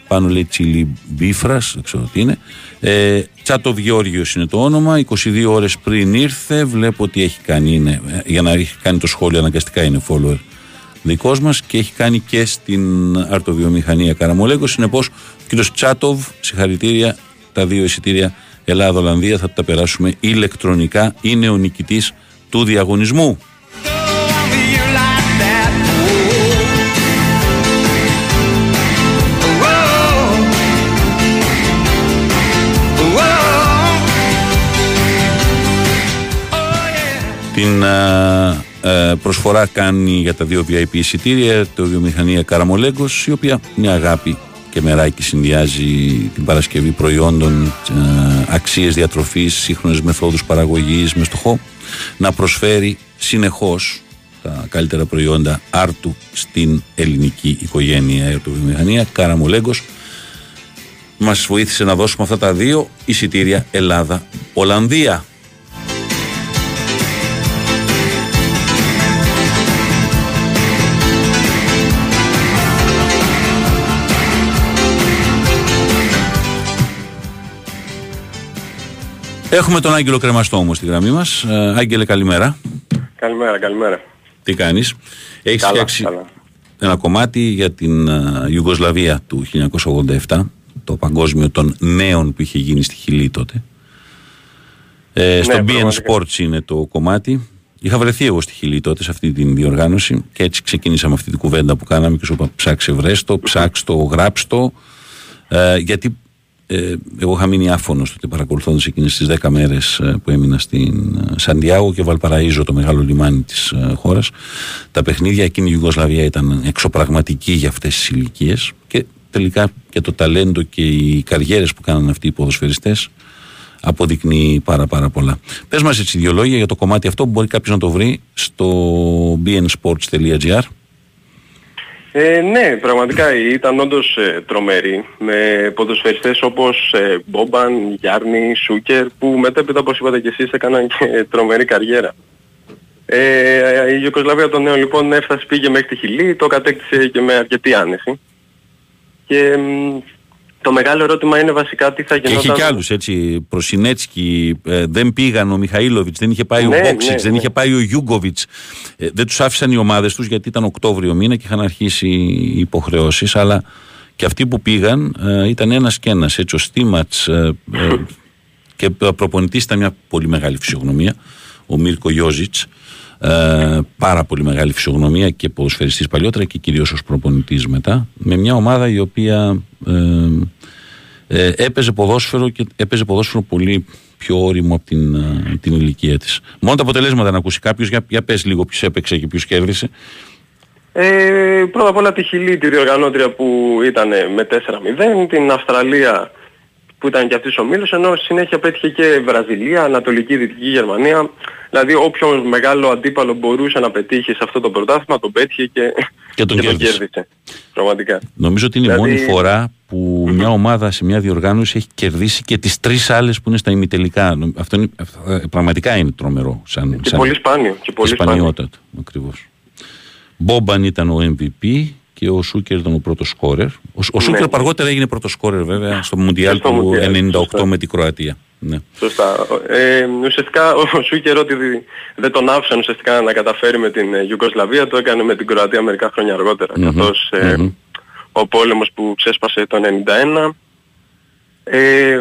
Speaker 1: Πάνω λέει τσιλι μπίφρας δεν ξέρω τι είναι. Ε, Τσάτοβ Γεώργιος είναι το όνομα. 22 ώρες πριν ήρθε βλέπω ότι έχει κάνει είναι, ε, για να έχει κάνει το σχόλιο αναγκαστικά είναι follower δικός μας και έχει κάνει και στην αρτοβιομηχανία Καραμολέγκος. Συνεπώς ο κύριος Τσάτοβ συγχαρητήρια τα δύο εισιτήρια Ελλάδα-Ολλανδία θα τα περάσουμε ηλεκτρονικά. Είναι ο νικητής του διαγωνισμού Την α, ε, προσφορά κάνει για τα δύο VIP εισιτήρια το βιομηχανία Καραμολέγκος η οποία μια αγάπη και μεράκι συνδυάζει την παρασκευή προϊόντων, ε, αξίες διατροφής, σύγχρονες μεθόδους παραγωγής με στοχό να προσφέρει συνεχώς τα καλύτερα προϊόντα άρτου στην ελληνική οικογένεια η βιομηχανία Καραμολέγκος μας βοήθησε να δώσουμε αυτά τα δύο εισιτήρια Ελλάδα-Ολλανδία. Έχουμε τον Άγγελο Κρεμαστό όμως στη γραμμή μας. Ε, Άγγελε καλημέρα.
Speaker 17: Καλημέρα, καλημέρα.
Speaker 1: Τι κάνεις; Έχεις
Speaker 17: Καλά,
Speaker 1: φτιάξει
Speaker 17: καλά.
Speaker 1: ένα κομμάτι για την ε, Ιουγκοσλαβία του 1987, το παγκόσμιο των νέων που είχε γίνει στη Χιλή τότε. Ε, στο BN
Speaker 17: πραγματικά.
Speaker 1: Sports είναι το κομμάτι. Είχα βρεθεί εγώ στη Χιλή τότε σε αυτή την διοργάνωση και έτσι ξεκίνησαμε αυτή την κουβέντα που κάναμε και σου είπα ψάξε βρέστο, ψάξ το, γράψ το. Ε, γιατί ε, εγώ είχα μείνει άφωνος τότε παρακολουθώντας εκείνες τις 10 μέρες ε, που έμεινα στην ε, Σαντιάγο και Βαλπαραΐζο το μεγάλο λιμάνι της ε, χώρας τα παιχνίδια εκείνη η Ιουγκοσλαβία ήταν εξωπραγματική για αυτές τις ηλικίες και τελικά και το ταλέντο και οι καριέρες που κάνανε αυτοί οι ποδοσφαιριστές αποδεικνύει πάρα πάρα πολλά. Πες μας έτσι δύο λόγια για το κομμάτι αυτό που μπορεί κάποιος να το βρει στο bnsports.gr
Speaker 17: Ε, ναι, πραγματικά ήταν όντως ε, τρομερή με ποδοσφαιριστές όπως ε, Μπόμπαν, Γιάννη, Σούκερ που μετέπειτα όπως είπατε και εσείς έκαναν και τρομερή καριέρα. Ε, η Ιουκοσλαβία των νέων λοιπόν έφτασε πήγε μέχρι τη Χιλή, το κατέκτησε και με αρκετή άνεση. Και μ, το μεγάλο ερώτημα είναι βασικά τι θα
Speaker 1: Και
Speaker 17: γινόταν...
Speaker 1: έχει κι άλλους έτσι. Προσινέτσκι, ε, δεν πήγαν ο Μιχαήλοβιτ, δεν είχε πάει
Speaker 17: Ναι,
Speaker 1: ο Μπόξιτς,
Speaker 17: ναι,
Speaker 1: δεν
Speaker 17: ναι.
Speaker 1: είχε πάει ο Γιούγκοβιτς. Ε, δεν τους άφησαν οι ομάδες τους γιατί ήταν Οκτώβριο μήνα και είχαν αρχίσει οι υποχρεώσεις. Αλλά και αυτοί που πήγαν ε, ήταν ένας και ένας. Έτσι, ο Στίματς ε, ε, και προπονητής ήταν μια πολύ μεγάλη φυσιογνωμία, ο Μίρκο Γιώζιτς. Ε, πάρα πολύ μεγάλη φυσιογνωμία και ποδοσφαιριστής παλιότερα και κυρίως ως προπονητής μετά με μια ομάδα η οποία ε, ε, έπαιζε ποδόσφαιρο και έπαιζε ποδόσφαιρο πολύ πιο όριμο από την, ε, την ηλικία της. Μόνο τα αποτελέσματα να ακούσει κάποιος, για, για πες λίγο ποιος έπαιξε και ποιος κέρδισε.
Speaker 17: Ε, πρώτα απ' όλα τη Χιλή, τη διοργανώτρια που ήταν με 4-0, την Αυστραλία που ήταν και αυτής ο Μήλος, ενώ συνέχεια πέτυχε και Βραζιλία, Ανατολική, Δυτική Γερμανία. Δηλαδή όποιο μεγάλο αντίπαλο μπορούσε να πετύχει σε αυτό το πρωτάθλημα, τον πέτυχε και,
Speaker 1: Και τον κέρδισε.
Speaker 17: κέρδισε. Πραγματικά.
Speaker 1: Νομίζω ότι είναι η
Speaker 17: Δηλαδή-
Speaker 1: μόνη φορά που μια ομάδα σε μια διοργάνωση έχει κερδίσει και τις τρεις άλλες που είναι στα ημιτελικά. Νομ- Αυτό είναι, αυτό, ε, πραγματικά είναι τρομερό. Σαν,
Speaker 17: Και
Speaker 1: σαν
Speaker 17: πολύ σπάνιο. Και πολύ σπάνιο.
Speaker 1: σπανιότατο. Ακριβώς. Μπόμπαν ήταν ο MVP και ο Σούκερ ήταν ο πρώτος σκόρερ. Ο, ο Σούκερ
Speaker 17: Ναι.
Speaker 1: αργότερα έγινε πρώτος σκόρερ βέβαια στο Μουντιάλ
Speaker 17: στο
Speaker 1: του
Speaker 17: Μουντιάλ,
Speaker 1: 98
Speaker 17: σωστά.
Speaker 1: με την Κροατία. Ναι.
Speaker 17: Σωστά. Ε, ουσιαστικά ο Σούκερ ότι δεν τον άφησαν ουσιαστικά να καταφέρει με την ε, Ιουγκοσλαβία, το έκανε με την Κροατία μερικά χρόνια αργότερα.
Speaker 1: Μμμ,
Speaker 17: Καθώς ε,
Speaker 1: μμμ.
Speaker 17: ο πόλεμος που ξέσπασε το 1991 ε,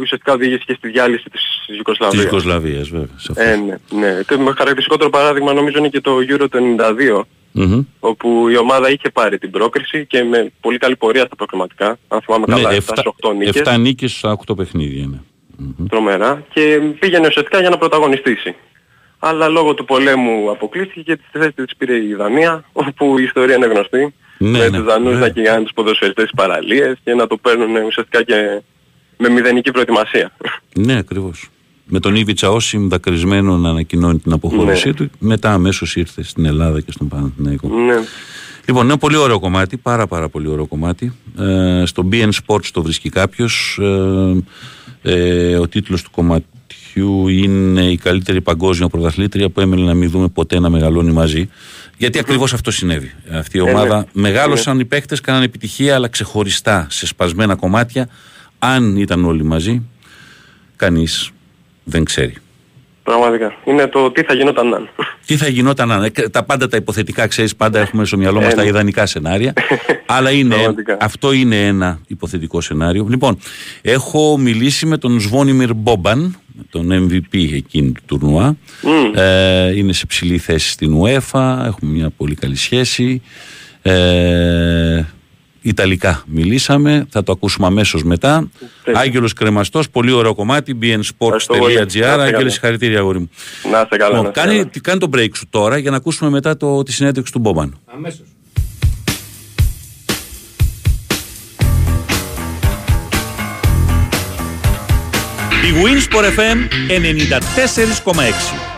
Speaker 17: ουσιαστικά οδήγησε και στη διάλυση της
Speaker 1: Της
Speaker 17: Ιουγκοσλαβίας.
Speaker 1: Ιουγκοσλαβίας βέβαια. σαφώς.
Speaker 17: Ε, ναι, ναι. Και με χαρακτηριστικότερο παράδειγμα νομίζω είναι και το Euro το 92
Speaker 1: Μμμ.
Speaker 17: όπου η ομάδα είχε πάρει την πρόκριση και με πολύ καλή πορεία στα προκριματικά. Αν θυμάμαι καλά, 7
Speaker 1: εφτά-
Speaker 17: 8 νίκες.
Speaker 1: Ναι, εφτά νίκες στα 8 παιχνίδια. Ναι.
Speaker 17: τρομερά και πήγαινε ουσιαστικά για να πρωταγωνιστήσει. Αλλά λόγω του πολέμου αποκλείστηκε και τη θέση της πήρε η Δανία, όπου η ιστορία είναι γνωστή.
Speaker 1: Ναι,
Speaker 17: με
Speaker 1: ναι,
Speaker 17: τους Δανούς
Speaker 1: ναι.
Speaker 17: να κυνηγάνε τους ποδοσφαιριστές στις παραλίες και να το παίρνουν ουσιαστικά και με μηδενική προετοιμασία.
Speaker 1: Ναι, ακριβώς. Με τον Ήβιτσα Όσιμ δακρυσμένο να ανακοινώνει την αποχώρησή
Speaker 17: Ναι.
Speaker 1: του. Μετά αμέσως ήρθε στην Ελλάδα και στον Παναθηναϊκό.
Speaker 17: ναι.
Speaker 1: Λοιπόν, είναι πολύ ωραίο κομμάτι, πάρα πάρα πολύ ωραίο κομμάτι. Ε, στο BN Sports το βρίσκει κάποιος. Ε, ε, ο τίτλος του κομματιού είναι η καλύτερη παγκόσμια πρωταθλήτρια που έμελε να μην δούμε ποτέ να μεγαλώνει μαζί. Γιατί ακριβώς αυτό συνέβη. Αυτή η
Speaker 17: Ε,
Speaker 1: ομάδα
Speaker 17: ναι.
Speaker 1: μεγάλωσαν οι παίκτες, κάναν επιτυχία, αλλά ξεχωριστά σε σπασμένα κομμάτια. Αν ήταν όλοι μαζί, κανείς δεν ξέρει.
Speaker 17: Πραγματικά. Είναι το τι θα γινόταν αν.
Speaker 1: Τι θα γινόταν αν. ε, Τα πάντα τα υποθετικά ξέρεις, πάντα έχουμε στο μυαλό μας
Speaker 17: Ε,
Speaker 1: τα
Speaker 17: ναι.
Speaker 1: ιδανικά σενάρια. αλλά είναι,
Speaker 17: Πραγματικά.
Speaker 1: αυτό είναι ένα υποθετικό σενάριο. Λοιπόν, έχω μιλήσει με τον Σβόνιμιρ Μπόμπαν, τον MVP εκείνη του τουρνουά. Ε, είναι σε ψηλή θέση στην UEFA. Έχουμε μια πολύ καλή σχέση. Ε, Ιταλικά μιλήσαμε, θα το ακούσουμε αμέσως μετά. Άγγελος Κρεμαστός, πολύ ωραίο κομμάτι,
Speaker 17: πολύ. Να
Speaker 1: bnsports.gr.
Speaker 17: είστε καλά.
Speaker 1: Άγγελε, συγχαρητήρια αγόρι μου.
Speaker 17: Να είστε καλά.
Speaker 1: Λοιπόν,
Speaker 17: να είστε
Speaker 1: κάνε,
Speaker 17: καλά.
Speaker 1: τι- κάνε το break σου τώρα για να ακούσουμε μετά το, τη συνέντευξη του Μπόμπαν.
Speaker 18: Αμέσως.
Speaker 1: Η Winsport FM 94,6.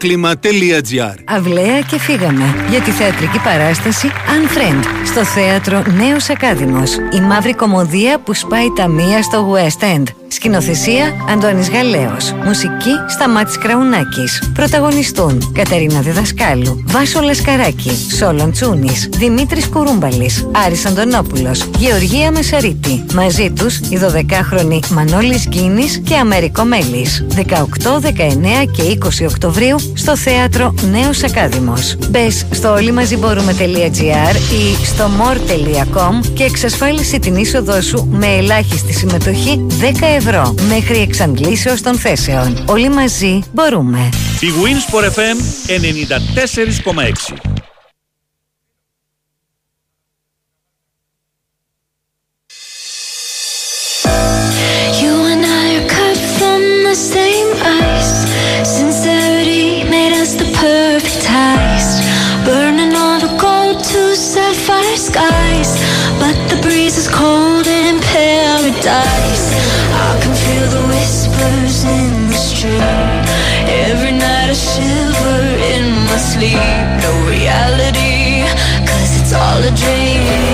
Speaker 15: bioclima.gr.
Speaker 19: Αυλαία και φύγαμε για τη θεατρική παράσταση Unfriend στο θέατρο Νέος Ακάδημος. Η μαύρη κομμωδία που σπάει τα μία στο West End. Σκηνοθεσία Αντώνης Γαλέος. Μουσική Σταμάτης Κραουνάκης. Πρωταγωνιστούν Κατερίνα Διδασκάλου, Βάσο Λασκαράκη, Σόλον Τσούνης, Δημήτρης Κουρούμπαλης, Άρης Αντωνόπουλος, Γεωργία Μεσαρίτη. Μαζί τους οι 12χρονοι Μανώλης Γκίνης και Αμερικό Μέλης. 18, 19 και 20 Οκτωβρίου στο θέατρο Νέος Ακάδημος. Μπες στο όλοιμαζιμπορούμε.gr ή στο more.com και εξασφάλισε την είσοδό σου με ελάχιστη συμμετοχή 10 ευρώ μέχρι εξαντλήσεως των θέσεων. Όλοι μαζί μπορούμε.
Speaker 1: Η Winsport FM 94,6.
Speaker 20: You whispers in the stream. Every night I shiver in my sleep. No reality, cause it's all a dream.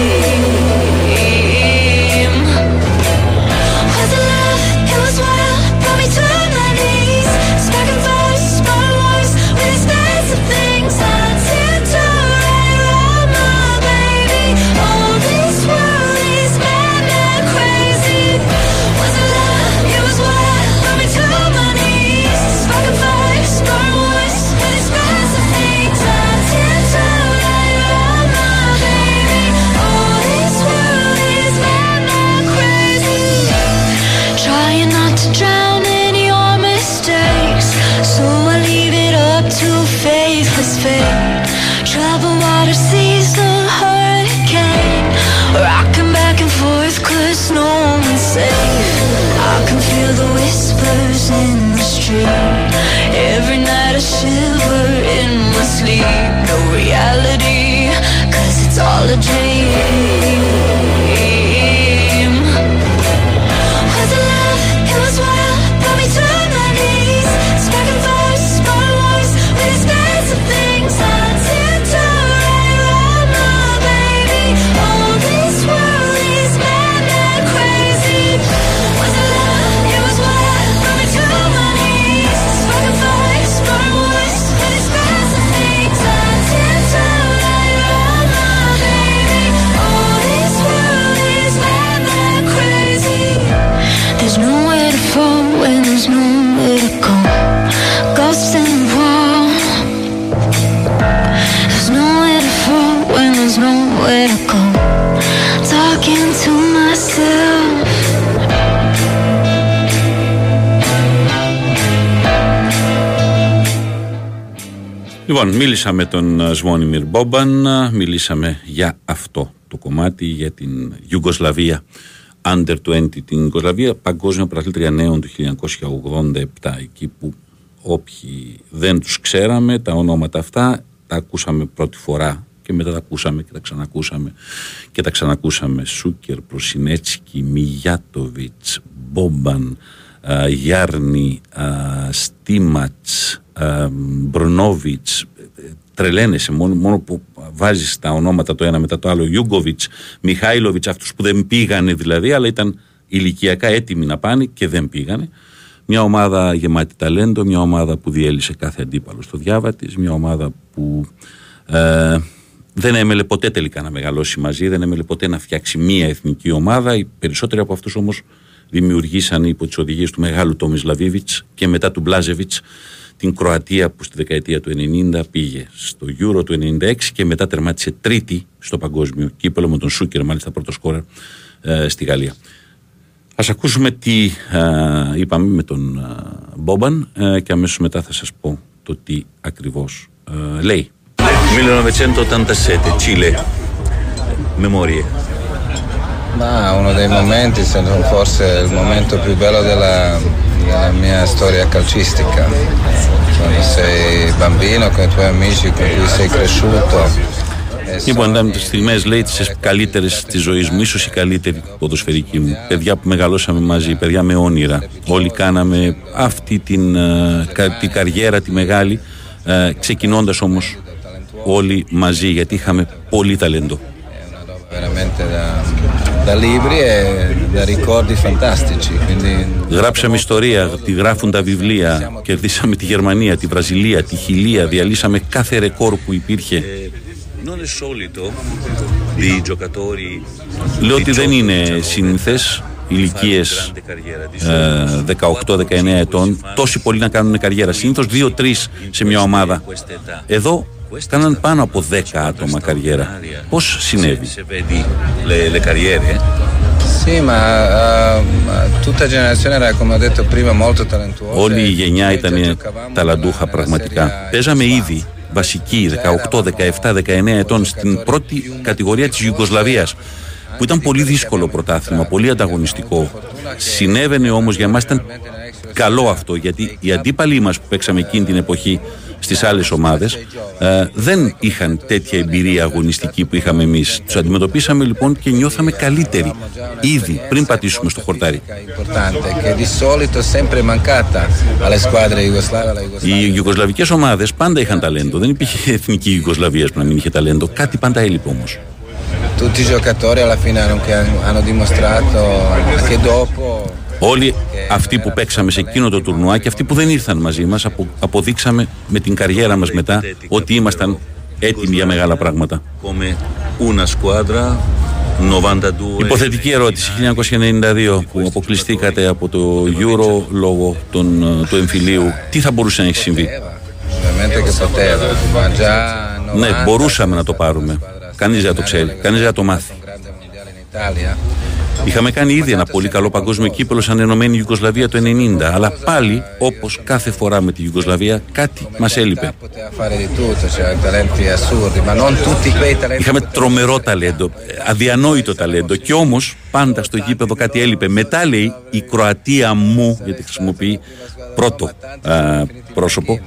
Speaker 1: Λοιπόν, μίλησα με τον ε, Σβόνιμιρ Μπόμπαν, ε, μιλήσαμε για αυτό το κομμάτι, για την Ιουγκοσλαβία, Under 20, την Ιουγκοσλαβία, παγκόσμια πρωταθλήτρια νέων του 1987, εκεί που όποιοι δεν τους ξέραμε, τα ονόματα αυτά, τα ακούσαμε πρώτη φορά και μετά τα ακούσαμε και τα ξανακούσαμε και τα ξανακούσαμε. Σούκερ, Προσινέτσκι, Μιγιάτοβιτς, Μπόμπαν, α, Γιάρνη, α, Στίματς, α, Μπρονόβιτς, ε, τρελαίνεσαι μόνο, μόνο που βάζεις τα ονόματα το ένα μετά το άλλο Ιούγκοβιτς, Μιχάηλοβιτς αυτούς που δεν πήγανε δηλαδή αλλά ήταν ηλικιακά έτοιμοι να πάνε και δεν πήγανε μια ομάδα γεμάτη ταλέντο, μια ομάδα που διέλυσε κάθε αντίπαλο στο διάβα της, μια ομάδα που ε, δεν έμελε ποτέ τελικά να μεγαλώσει μαζί, δεν έμελε ποτέ να φτιάξει μία εθνική ομάδα. Οι περισσότεροι από αυτούς όμως δημιουργήσαν υπό τις οδηγίες του μεγάλου Τόμις Λαβίβιτς και μετά του Μπλάζεβιτς την Κροατία που στη δεκαετία του 90 πήγε στο Euro του 96 και μετά τερμάτισε τρίτη στο παγκόσμιο κύπελο με τον Σούκερ μάλιστα πρώτο σκόρερ ε, στη Γαλλία. Ας ακούσουμε τι ε, είπαμε με τον ε, Μπόμπαν ε, και αμέσως μετά θα σας πω το τι ακριβώς ε, λέει. 1987, Cile. Memorie.
Speaker 21: Ma uno dei momenti, se non forse il momento più bello della, della mia storia calcistica. Quando sei bambino con i tuoi amici con cui sei cresciuto. e
Speaker 1: Λοιπόν, ήταν τι στιγμές, λέει, τις καλύτερες της ζωής μου, ίσως η καλύτερη ποδοσφαιρική μου. Παιδιά που μεγαλώσαμε μαζί, παιδιά με όνειρα. Όλοι κάναμε αυτή την, ε, κα- την καριέρα, τη μεγάλη, ε, ξεκινώντας όμως όλοι μαζί, γιατί είχαμε πολύ ταλέντο.
Speaker 21: veramente da, da libri e da ricordi fantastici. Quindi
Speaker 1: Γράψαμε ιστορία, τη γράφουν τα βιβλία. Κερδίσαμε τη Γερμανία, τη Βραζιλία, τη Χιλία. Διαλύσαμε κάθε ρεκόρ που υπήρχε.
Speaker 22: Non è solito di giocatori
Speaker 1: Λέω ότι δεν είναι σύνηθες ηλικίες 18-19 ετών τόσοι πολλοί να κάνουν καριέρα. Συνήθως 2-3 σε μια ομάδα. Εδώ κάναν πάνω από 10 άτομα καριέρα. Πώς συνέβη;
Speaker 22: se vedi le, le carriere eh.
Speaker 21: Sì, ma eh, tutta la generazione era, come ho detto prima, molto talentuosa.
Speaker 1: Όλη η γενιά ήταν ταλαντούχα πραγματικά. Παίζαμε ήδη βασική 18, 17, 19 ετών στην πρώτη κατηγορία της Ιουγκοσλαβίας που ήταν πολύ δύσκολο πρωτάθλημα, πολύ ανταγωνιστικό. Συνέβαινε όμως για μας ήταν καλό αυτό γιατί οι αντίπαλοι μας που παίξαμε εκείνη την εποχή στις άλλες ομάδες ε, δεν είχαν τέτοια εμπειρία αγωνιστική που είχαμε εμείς. Τους αντιμετωπίσαμε λοιπόν και νιώθαμε καλύτεροι ήδη πριν πατήσουμε στο χορτάρι.
Speaker 21: importante che di solito è sempre mancata alle squadre jugoslave alla Jugoslavia.
Speaker 1: Οι Ιουγκοσλαβικέ ομάδες πάντα είχαν ταλέντο. Δεν υπήρχε εθνική Ιουγκοσλαβίας που να μην είχε ταλέντο. Κάτι πάντα έλειπε όμως.
Speaker 21: Tutti i giocatori alla fine hanno, che hanno dimostrato che dopo
Speaker 1: Όλοι αυτοί που παίξαμε σε εκείνο το τουρνουά και αυτοί που δεν ήρθαν μαζί μας, αποδείξαμε με την καριέρα μας μετά ότι ήμασταν έτοιμοι για μεγάλα πράγματα.
Speaker 22: come una squadra 92
Speaker 1: Υποθετική ερώτηση 1992 που αποκλειστήκατε από το Euro λόγω των, ε, του εμφυλίου. Τι θα μπορούσε να έχει συμβεί;
Speaker 21: ovviamente che poteva, ma già 90
Speaker 1: Ναι, μπορούσαμε να το πάρουμε. Κανείς δεν το ξέρει, κανείς δεν το μάθει.
Speaker 21: In Italia
Speaker 1: Είχαμε κάνει ήδη ένα πολύ καλό παγκόσμιο κύπελο σαν ενωμένη Ιουγκοσλαβία το 90, αλλά πάλι όπως κάθε φορά με τη Ιουγκοσλαβία κάτι μας έλειπε.
Speaker 21: Poteva fare di tutto, c'erano talenti assurdi, ma non tutti quei talenti.
Speaker 1: Είχαμε τρομερό ταλέντο, αδιανόητο ταλέντο και όμως πάντα στο γήπεδο κάτι έλειπε. Μετά λέει η Κροατία μου, γιατί χρησιμοποιεί πρώτο α, πρόσωπο,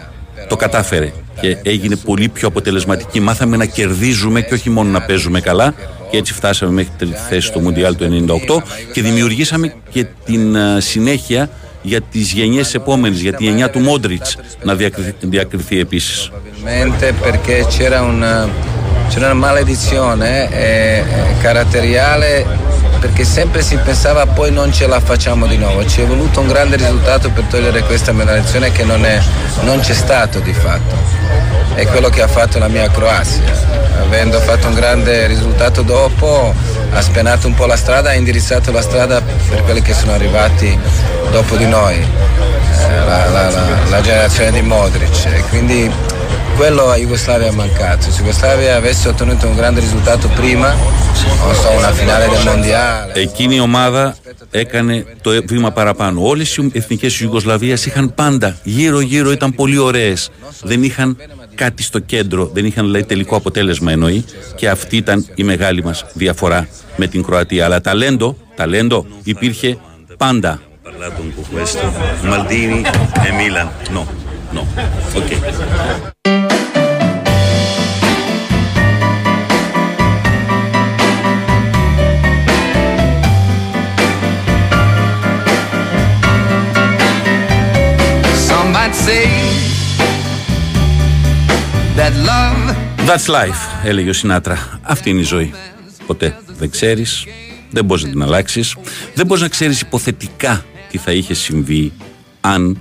Speaker 1: το κατάφερε και έγινε πολύ πιο αποτελεσματική. Μάθαμε να κερδίζουμε και όχι μόνο να παίζουμε καλά και έτσι φτάσαμε μέχρι τη θέση στο Μουντιάλ του 98 και δημιουργήσαμε και την α, συνέχεια για τις γενιές επόμενες, για τη γενιά του Μόντριτς να διακριθεί, διακριθεί επίσης.
Speaker 21: Probabilmente perché c'era una, c'era una maledizione eh, eh, caratteriale perché sempre si pensava poi non ce la facciamo di nuovo. Ci è voluto un grande risultato per togliere questa maledizione che non, è, non c'è stato di fatto. È quello che ha fatto la mia Croazia. Avendo fatto un grande risultato dopo ha spenato un po' la strada, ha indirizzato la strada per quelli che sono arrivati dopo di noi, eh, la, la- la- la generazione di Modric. E quindi quello a Jugoslavia è mancato. Se Jugoslavia avesse ottenuto un grande risultato prima, non so, una finale del mondiale.
Speaker 1: Εκείνη η ομάδα έκανε το βήμα παραπάνω. Όλες οι εθνικές τη Ιουγκοσλαβίας είχαν πάντα γύρω-γύρω, ήταν πολύ ωραίες. Δεν είχαν κάτι στο κέντρο, δεν είχαν δηλαδή τελικό αποτέλεσμα εννοεί. Και αυτή ήταν η μεγάλη μας διαφορά με την Κροατία. Αλλά ταλέντο, ταλέντο υπήρχε πάντα.
Speaker 22: parlato un po' questo. Maldini e Milan. No, no. Ok.
Speaker 1: That's life, έλεγε ο Σινάτρα. Αυτή είναι η ζωή. Ποτέ δεν ξέρεις, δεν μπορείς να την αλλάξεις, δεν μπορείς να ξέρεις υποθετικά τι θα είχε συμβεί αν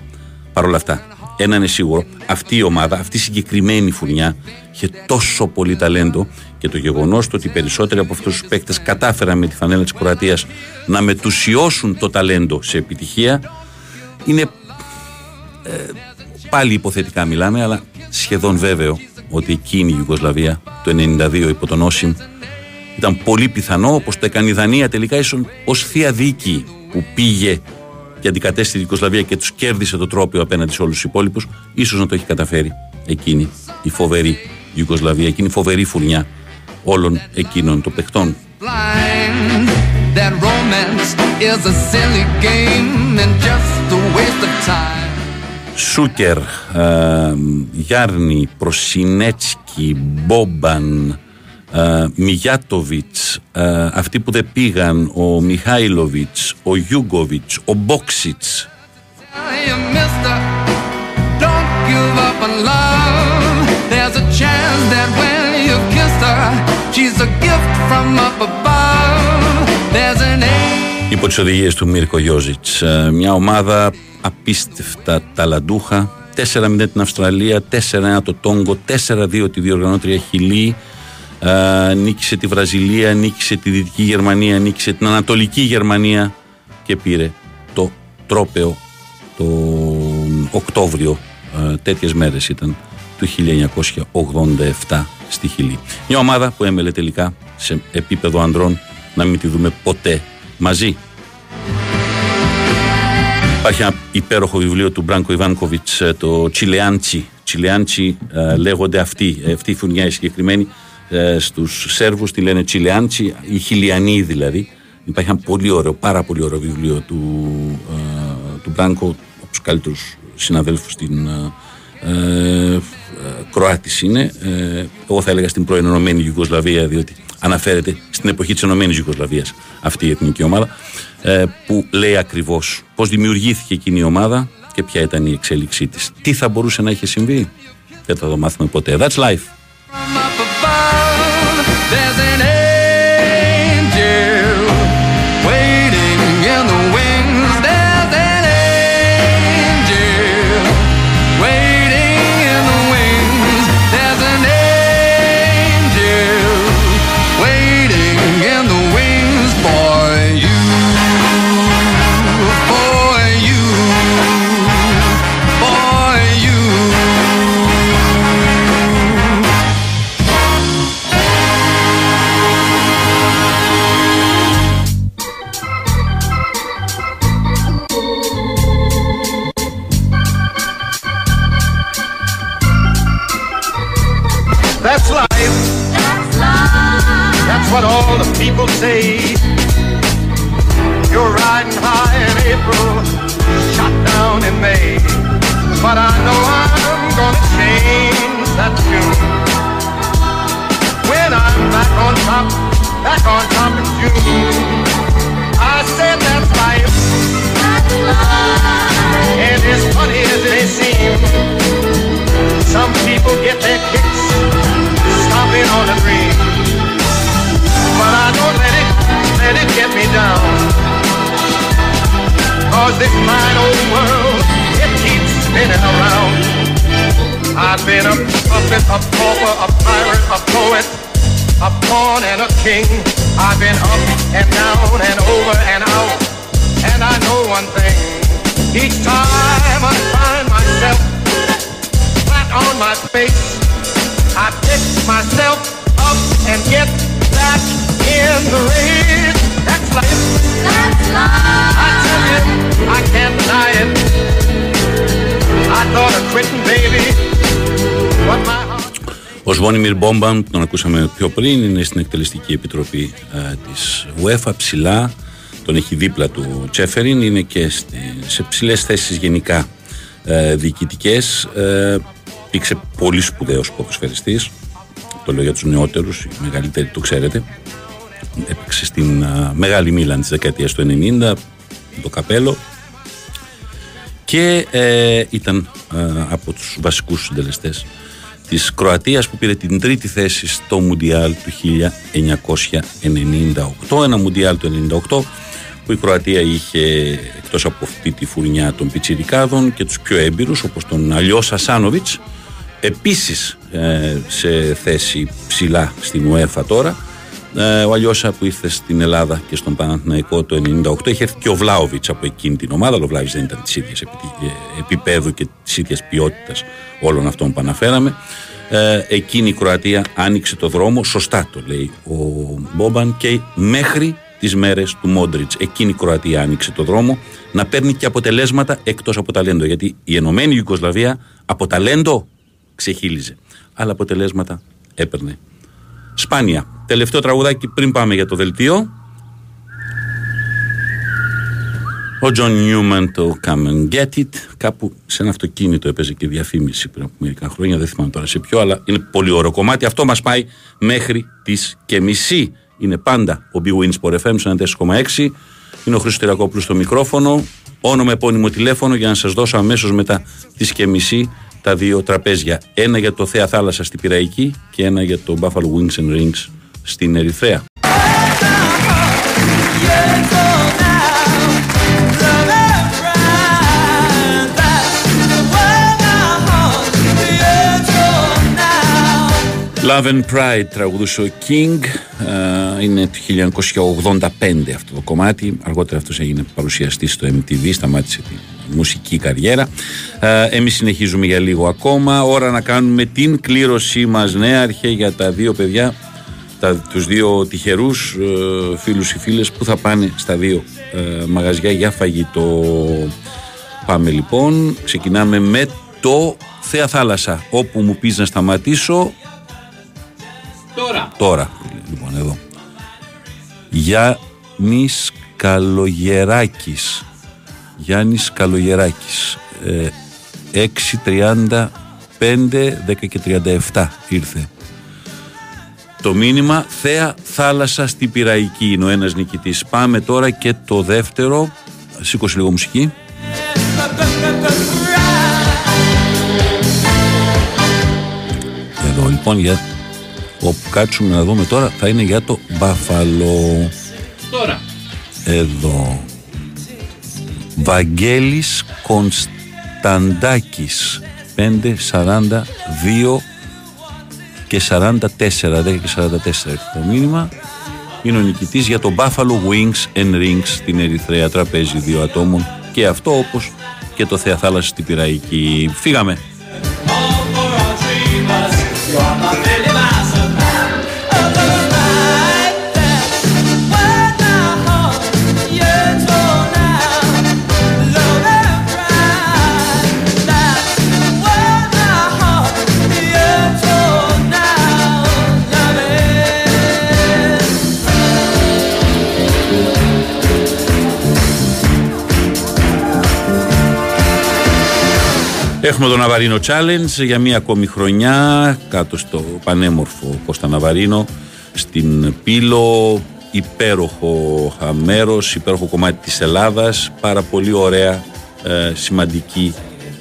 Speaker 1: παρόλα αυτά. Ένα είναι σίγουρο, αυτή η ομάδα, αυτή η συγκεκριμένη φουρνιά είχε τόσο πολύ ταλέντο και το γεγονός ότι οι περισσότεροι από αυτούς τους παίκτες κατάφεραν με τη φανέλα της Κροατίας να μετουσιώσουν το ταλέντο σε επιτυχία είναι ε, πάλι υποθετικά μιλάμε, αλλά σχεδόν βέβαιο ότι εκείνη η Ιουγκοσλαβία το 92 υπό τον Όσιμ ήταν πολύ πιθανό, όπως το έκανε η Δανία τελικά ίσον ως θεία δίκη που πήγε και αντικατέστη τη Ιουγκοσλαβία και τους κέρδισε το τρόπιο απέναντι σε όλους τους υπόλοιπους, ίσως να το έχει καταφέρει εκείνη η φοβερή Ιουγκοσλαβία, εκείνη η φοβερή φουρνιά όλων εκείνων των παιχτών.
Speaker 7: blind
Speaker 1: Σούκερ, ε, Γιάρνη, Προσινέτσκι, Μπόμπαν, ε, Μιγιάτοβιτς, ε, αυτοί που δεν πήγαν, ο Μιχάιλοβιτς, ο Γιούγκοβιτς, ο Μπόξιτς.
Speaker 7: Hey, mister, don't give up on love. There's a chance that when you kiss her, she's a gift from up above. There's an angel.
Speaker 1: Υπό τις οδηγίες του Μίρκο Γιώζιτς. Ε, μια ομάδα απίστευτα ταλαντούχα. 4-0 την Αυστραλία, 4-1 το Τόγκο, 4-2 τη διοργανώτρια Χιλή. Ε, νίκησε τη Βραζιλία, νίκησε τη Δυτική Γερμανία, νίκησε την Ανατολική Γερμανία και πήρε το τρόπεο το Οκτώβριο. Ε, τέτοιες μέρες ήταν του 1987 στη Χιλή. Μια ομάδα που έμελε τελικά σε επίπεδο ανδρών να μην τη δούμε ποτέ μαζί. Υπάρχει ένα υπέροχο βιβλίο του Μπράνκο Ιβάνκοβιτς, ε, το Τσιλεάντσι. Τσιλεάντσι ε, λέγονται αυτοί, ε, αυτή η φουρνιά η συγκεκριμένη. Ε, στους Σέρβους τη λένε Τσιλεάντσι, οι Χιλιανοί δηλαδή. Υπάρχει ένα πολύ ωραίο, πάρα πολύ ωραίο βιβλίο του, ε, του Μπράνκο, από τους καλύτερους συναδέλφους στην ε, ε, ε, Κροάτης είναι. Ε, εγώ θα έλεγα στην προενωμένη Ιουγκοσλαβία, διότι αναφέρεται στην εποχή της ενωμένης Ιουγκοσλαβίας αυτή η εθνική ομάδα, ε, που λέει ακριβώς πώς δημιουργήθηκε εκείνη η ομάδα και ποια ήταν η εξέλιξή της. Τι θα μπορούσε να είχε συμβεί, δεν θα το μάθουμε ποτέ. That's life. Μπόμπαν, που τον ακούσαμε πιο πριν, είναι στην εκτελεστική επιτροπή ε, της UEFA ψηλά. Τον έχει δίπλα του Τσέφεριν, είναι και στη- σε ψηλές θέσεις γενικά ε, διοικητικές. Ε, υπήρξε πολύ σπουδαίος ποδοσφαιριστής, το λέω για τους νεότερους, οι μεγαλύτεροι το ξέρετε. Έπαιξε στην ε, Μεγάλη Μίλαν της δεκαετίας του 90, το καπέλο και ε, ήταν ε, από τους βασικούς συντελεστές της Κροατίας που πήρε την τρίτη θέση στο Μουντιάλ του 1998 ένα Μουντιάλ του 1998 που η Κροατία είχε εκτός από αυτή τη φουρνιά των πιτσιρικάδων και τους πιο έμπειρους όπως τον Αλιό Σασάνοβιτς επίσης ε, σε θέση ψηλά στην UEFA τώρα ε, ο Αλιώσα που ήρθε στην Ελλάδα και στον Παναθηναϊκό το 1998 είχε έρθει και ο Βλάοβιτ από εκείνη την ομάδα. αλλά Ο Βλάοβιτ δεν ήταν της ίδιας επίπεδου και της ίδιας ποιότητας όλων αυτών που αναφέραμε. Ε, εκείνη η Κροατία άνοιξε το δρόμο, σωστά το λέει ο Μπόμπαν, και μέχρι τις μέρες του Μόντριτς. Εκείνη η Κροατία άνοιξε το δρόμο να παίρνει και αποτελέσματα εκτός από ταλέντο. Γιατί η Ενωμένη Ιουγκοσλαβία από ταλέντο ξεχύλιζε. Αλλά αποτελέσματα έπαιρνε Σπάνια. Τελευταίο τραγουδάκι πριν πάμε για το δελτίο. Ο John Newman το Come and Get It. Κάπου σε ένα αυτοκίνητο έπαιζε και διαφήμιση πριν από μερικά χρόνια. Δεν θυμάμαι τώρα σε ποιο, αλλά είναι πολύ ωραίο κομμάτι. Αυτό μας πάει μέχρι τις και μισή. Είναι πάντα ο Big Wins Sport FM σε 4,6. Είναι ο Χρήστος Τυρακόπουλος στο μικρόφωνο. Όνομα, επώνυμο τηλέφωνο για να σας δώσω αμέσως μετά τις και μισή τα δύο τραπέζια. Ένα για το Θέα Θάλασσα στην Πυραϊκή και ένα για το Buffalo Wings and Rings στην Ερυθρέα. Love and Pride τραγουδούσε ο King ε, είναι το 1985 αυτό το κομμάτι αργότερα αυτός έγινε παρουσιαστής στο MTV σταμάτησε τη μουσική καριέρα ε, εμείς συνεχίζουμε για λίγο ακόμα ώρα να κάνουμε την κλήρωσή μας νέαρχε για τα δύο παιδιά τα, τους δύο τυχερούς ε, φίλους ή φίλες που θα πάνε στα δύο ε, μαγαζιά για φαγητό πάμε λοιπόν ξεκινάμε με το Θέα Θάλασσα όπου μου πεις να σταματήσω
Speaker 23: Τώρα.
Speaker 1: Τώρα, λοιπόν, εδώ. Γιάννης Καλογεράκης. Γιάννης Καλογεράκης. Ε, 6.35, 10 και 37 ήρθε. Το μήνυμα Θέα Θάλασσα στην Πυραϊκή είναι ο ένας νικητής. Πάμε τώρα και το δεύτερο. Σήκωσε λίγο μουσική. Εδώ λοιπόν για όπου κάτσουμε να δούμε τώρα θα είναι για το Μπαφαλό.
Speaker 23: Τώρα.
Speaker 1: Εδώ. Βαγγέλης Κωνσταντάκης. 5, 42 και 44 10 και 44 έχει το μήνυμα. Είναι ο νικητής για το Buffalo Wings and Rings στην Ερυθρέα τραπέζι δύο ατόμων και αυτό όπως και το Θέα Θάλασσα στην Πυραϊκή φύγαμε Έχουμε το Ναβαρίνο Challenge για μία ακόμη χρονιά κάτω στο πανέμορφο Κώστα Ναβαρίνο στην Πύλο υπέροχο α, μέρος, υπέροχο κομμάτι της Ελλάδας. Πάρα πολύ ωραία ε, σημαντική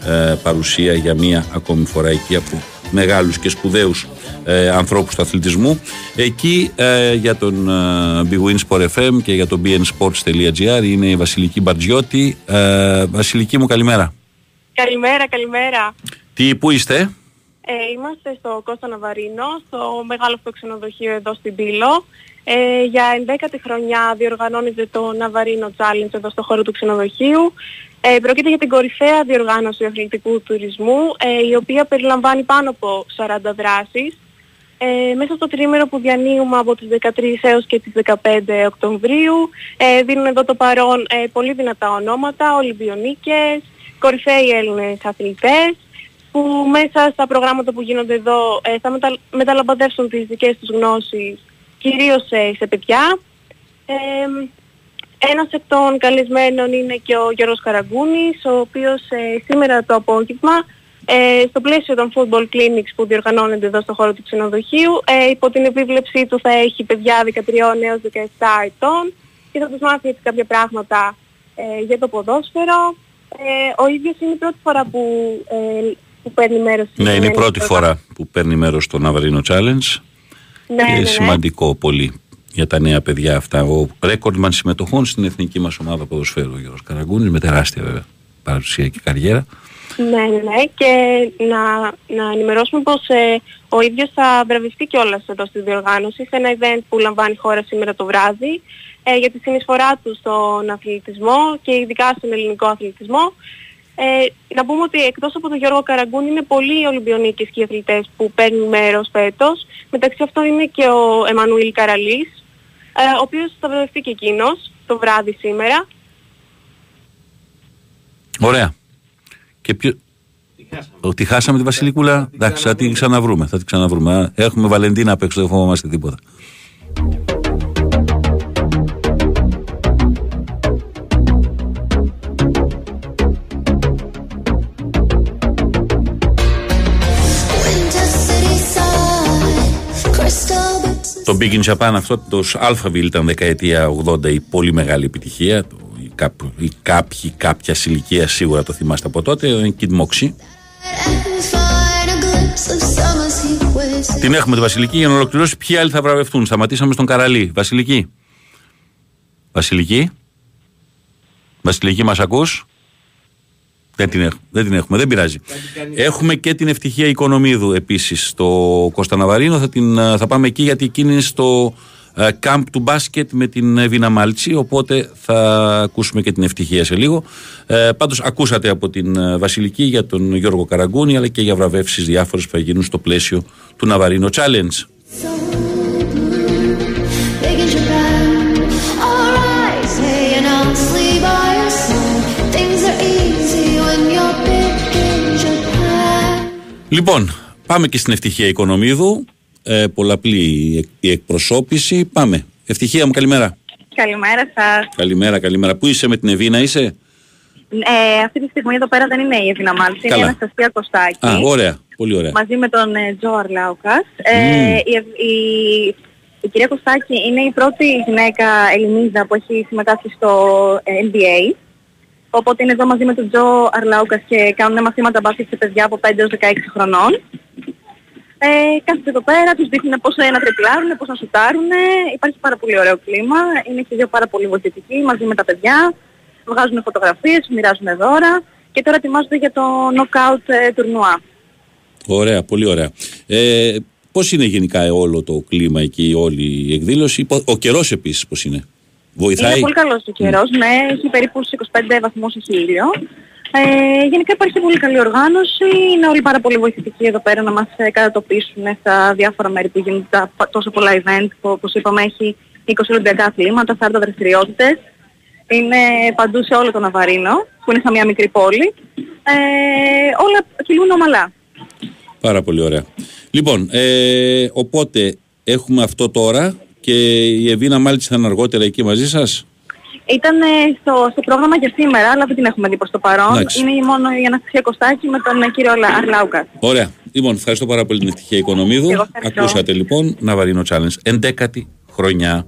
Speaker 1: ε, παρουσία για μία ακόμη φορά εκεί από μεγάλους και σπουδαίους ε, ανθρώπους του αθλητισμού. Εκεί ε, για τον ε, Big Win Sport FM και για το bnsports.gr είναι η Βασιλική Μπαρτζιώτη. Ε, Βασιλική μου καλημέρα
Speaker 24: Καλημέρα, καλημέρα.
Speaker 1: Τι, πού είστε;
Speaker 24: Ε, είμαστε στο Κώστα Ναβαρίνο, στο μεγάλο αυτό ξενοδοχείο εδώ στην Πύλο. Ε, για 11η χρονιά διοργανώνεται το Ναβαρίνο Challenge εδώ στο χώρο του ξενοδοχείου. Ε, πρόκειται για την κορυφαία διοργάνωση αθλητικού τουρισμού, ε, η οποία περιλαμβάνει πάνω από 40 δράσεις. Ε, μέσα στο τρίμερο που διανύουμε από τις 13 έως και τις 15 Οκτωβρίου ε, δίνουν εδώ το παρόν ε, πολύ δυνατά ονόματα, Ολυμπιονίκες, κορυφαίοι Έλληνες αθλητές που μέσα στα προγράμματα που γίνονται εδώ ε, θα μετα, μεταλαμπαδεύσουν τις δικές τους γνώσεις κυρίως σε, σε παιδιά. Ε, ένας εκ των καλεσμένων είναι και ο Γιώργος Καραγκούνης, ο οποίος ε, σήμερα το απόγευμα ε, στο πλαίσιο των football clinics που διοργανώνονται εδώ στο χώρο του ξενοδοχείου ε, υπό την επίβλεψή του θα έχει παιδιά 13 έως 17 ετών και θα τους μάθει έτσι κάποια πράγματα ε, για το ποδόσφαιρο. Ε, ο ίδιος είναι η πρώτη φορά που, ε, που παίρνει μέρος στη
Speaker 1: Ναι, είναι η
Speaker 24: σημερινή
Speaker 1: πρώτη
Speaker 24: προγρά-
Speaker 1: φορά που παίρνει μέρος στο Ναβαρίνο Challenge
Speaker 24: Ναι,
Speaker 1: και
Speaker 24: ναι, ναι.
Speaker 1: σημαντικό πολύ για τα νέα παιδιά αυτά. Ο ρέκορντμαν συμμετοχών στην εθνική μας ομάδα ποδοσφαίρου ο Γιώργος Καραγκούνης με τεράστια βέβαια παρουσία και καριέρα.
Speaker 24: Ναι, ναι, ναι. Και να, να ενημερώσουμε πως ε, ο ίδιος θα βραβευτεί κιόλας εδώ στη διοργάνωση σε ένα event που λαμβάνει η χώρα σήμερα το βράδυ ε, για τη συνεισφορά του στον αθλητισμό και ειδικά στον ελληνικό αθλητισμό. Ε, να πούμε ότι εκτός από τον Γιώργο Καραγκούνη είναι πολλοί Ολυμπιονίκες και οι αθλητές που παίρνουν μέρος φέτος. Μεταξύ αυτών είναι και ο Εμμανουήλ Καραλής, ε, ο οποίος θα βραβευτεί και εκείνος το βράδυ σήμερα.
Speaker 1: Ωραία. Και ποιο... Ότι χάσαμε τη Βασιλικούλα, εντάξει, θα την ξαναβρούμε. Θα την ξαναβρούμε. Έχουμε Βαλεντίνα απ' έξω, δεν φοβόμαστε τίποτα. Το Big in Japan αυτό, το Alphaville ήταν δεκαετία 80 η πολύ μεγάλη επιτυχία. Το, οι, κάπ, οι κάποιοι κάποια ηλικία σίγουρα το θυμάστε από τότε. Ο Kid Moxie. Την έχουμε τη Βασιλική για να ολοκληρώσει. Ποιοι άλλοι θα βραβευτούν; Σταματήσαμε στον Καραλή. Βασιλική. Βασιλική. Βασιλική, μας ακούς; Δεν την, έχουμε, δεν την έχουμε, δεν πειράζει. Έχουμε και την ευτυχία Οικονομίδου επίσης στο Κώστα Ναβαρίνο. Θα, την, α, θα πάμε εκεί γιατί εκείνη είναι στο ε, camp του μπάσκετ με την Εβίνα Μάλτσι. Οπότε θα ακούσουμε και την ευτυχία σε λίγο. Ε, πάντως ακούσατε από την ε, Βασιλική για τον Γιώργο Καραγκούνη αλλά και για βραβεύσεις διάφορες που θα γίνουν στο πλαίσιο του Ναβαρίνο Challenge. Λοιπόν, πάμε και στην ευτυχία Οικονομίδου. Ε, πολλαπλή η εκ- η εκπροσώπηση. Πάμε. Ευτυχία μου, καλημέρα.
Speaker 25: Καλημέρα σας.
Speaker 1: Καλημέρα, καλημέρα. Πού είσαι με την Εβίνα, είσαι;
Speaker 25: Ε, αυτή τη στιγμή εδώ πέρα δεν είναι η Εβίνα Μάλτση, είναι η
Speaker 1: Καλά.
Speaker 25: Αναστασία Κωστάκη.
Speaker 1: Α, ωραία. Πολύ ωραία.
Speaker 25: Μαζί με τον ε, Τζο Αρλάουκας. Ε,
Speaker 1: Μμμ.
Speaker 25: η, Ευ- η, η κυρία Κωστάκη είναι η πρώτη γυναίκα Ελληνίδα που έχει συμμετάσχει στο ε, NBA. Οπότε είναι εδώ μαζί με τον Τζο Αρλάουκας και κάνουν μαθήματα μπάσκετ σε παιδιά από 5 έως 16 χρονών. Ε, κάθονται εδώ πέρα, τους δείχνουν πώς ε, να τριπλάρουν, πώς να σουτάρουν. Υπάρχει πάρα πολύ ωραίο κλίμα. Είναι και οι δύο πάρα πολύ βοηθητικοί μαζί με τα παιδιά. Βγάζουν φωτογραφίες, μοιράζουν δώρα. Και τώρα ετοιμάζονται για το knockout ε, τουρνουά.
Speaker 1: Ωραία, πολύ ωραία. Ε, Πώς είναι γενικά όλο το κλίμα εκεί, όλη η εκδήλωση; Πο- Ο καιρός επίσης πώς είναι; Βοηθάει.
Speaker 25: Είναι πολύ καλός ο καιρός, ναι, έχει περίπου στους 25 βαθμούς έχει ήλιο. Ε, γενικά υπάρχει πολύ καλή οργάνωση, είναι όλοι πάρα πολύ βοηθητικοί εδώ πέρα να μας ε, κατατοπίσουν στα διάφορα μέρη που γίνονται τα πα- τόσο πολλά event που όπως είπαμε έχει 20 ολυμπιακά αθλήματα, 40 δραστηριότητες. Είναι παντού σε όλο το Ναβαρίνο, που είναι σαν μια μικρή πόλη. Ε, όλα κυλούν ομαλά.
Speaker 1: Πάρα πολύ ωραία. Λοιπόν, ε, οπότε έχουμε αυτό τώρα και η Εβίνα Μάλτση θα είναι αργότερα εκεί μαζί σας;
Speaker 25: Ήταν ε, στο, στο πρόγραμμα για σήμερα, αλλά δεν την έχουμε δει προς το παρόν.
Speaker 1: Εντάξει.
Speaker 25: Είναι μόνο η Αναστασία Κωστάκη με τον ε, κύριο Αρλα- Αρλάουκα.
Speaker 1: Ωραία. Λοιπόν, ευχαριστώ πάρα πολύ την ευτυχία Οικονομίδου.
Speaker 25: Εγώ ευχαριστώ.
Speaker 1: Ακούσατε λοιπόν Ναβαρίνο Challenge. 11η χρονιά.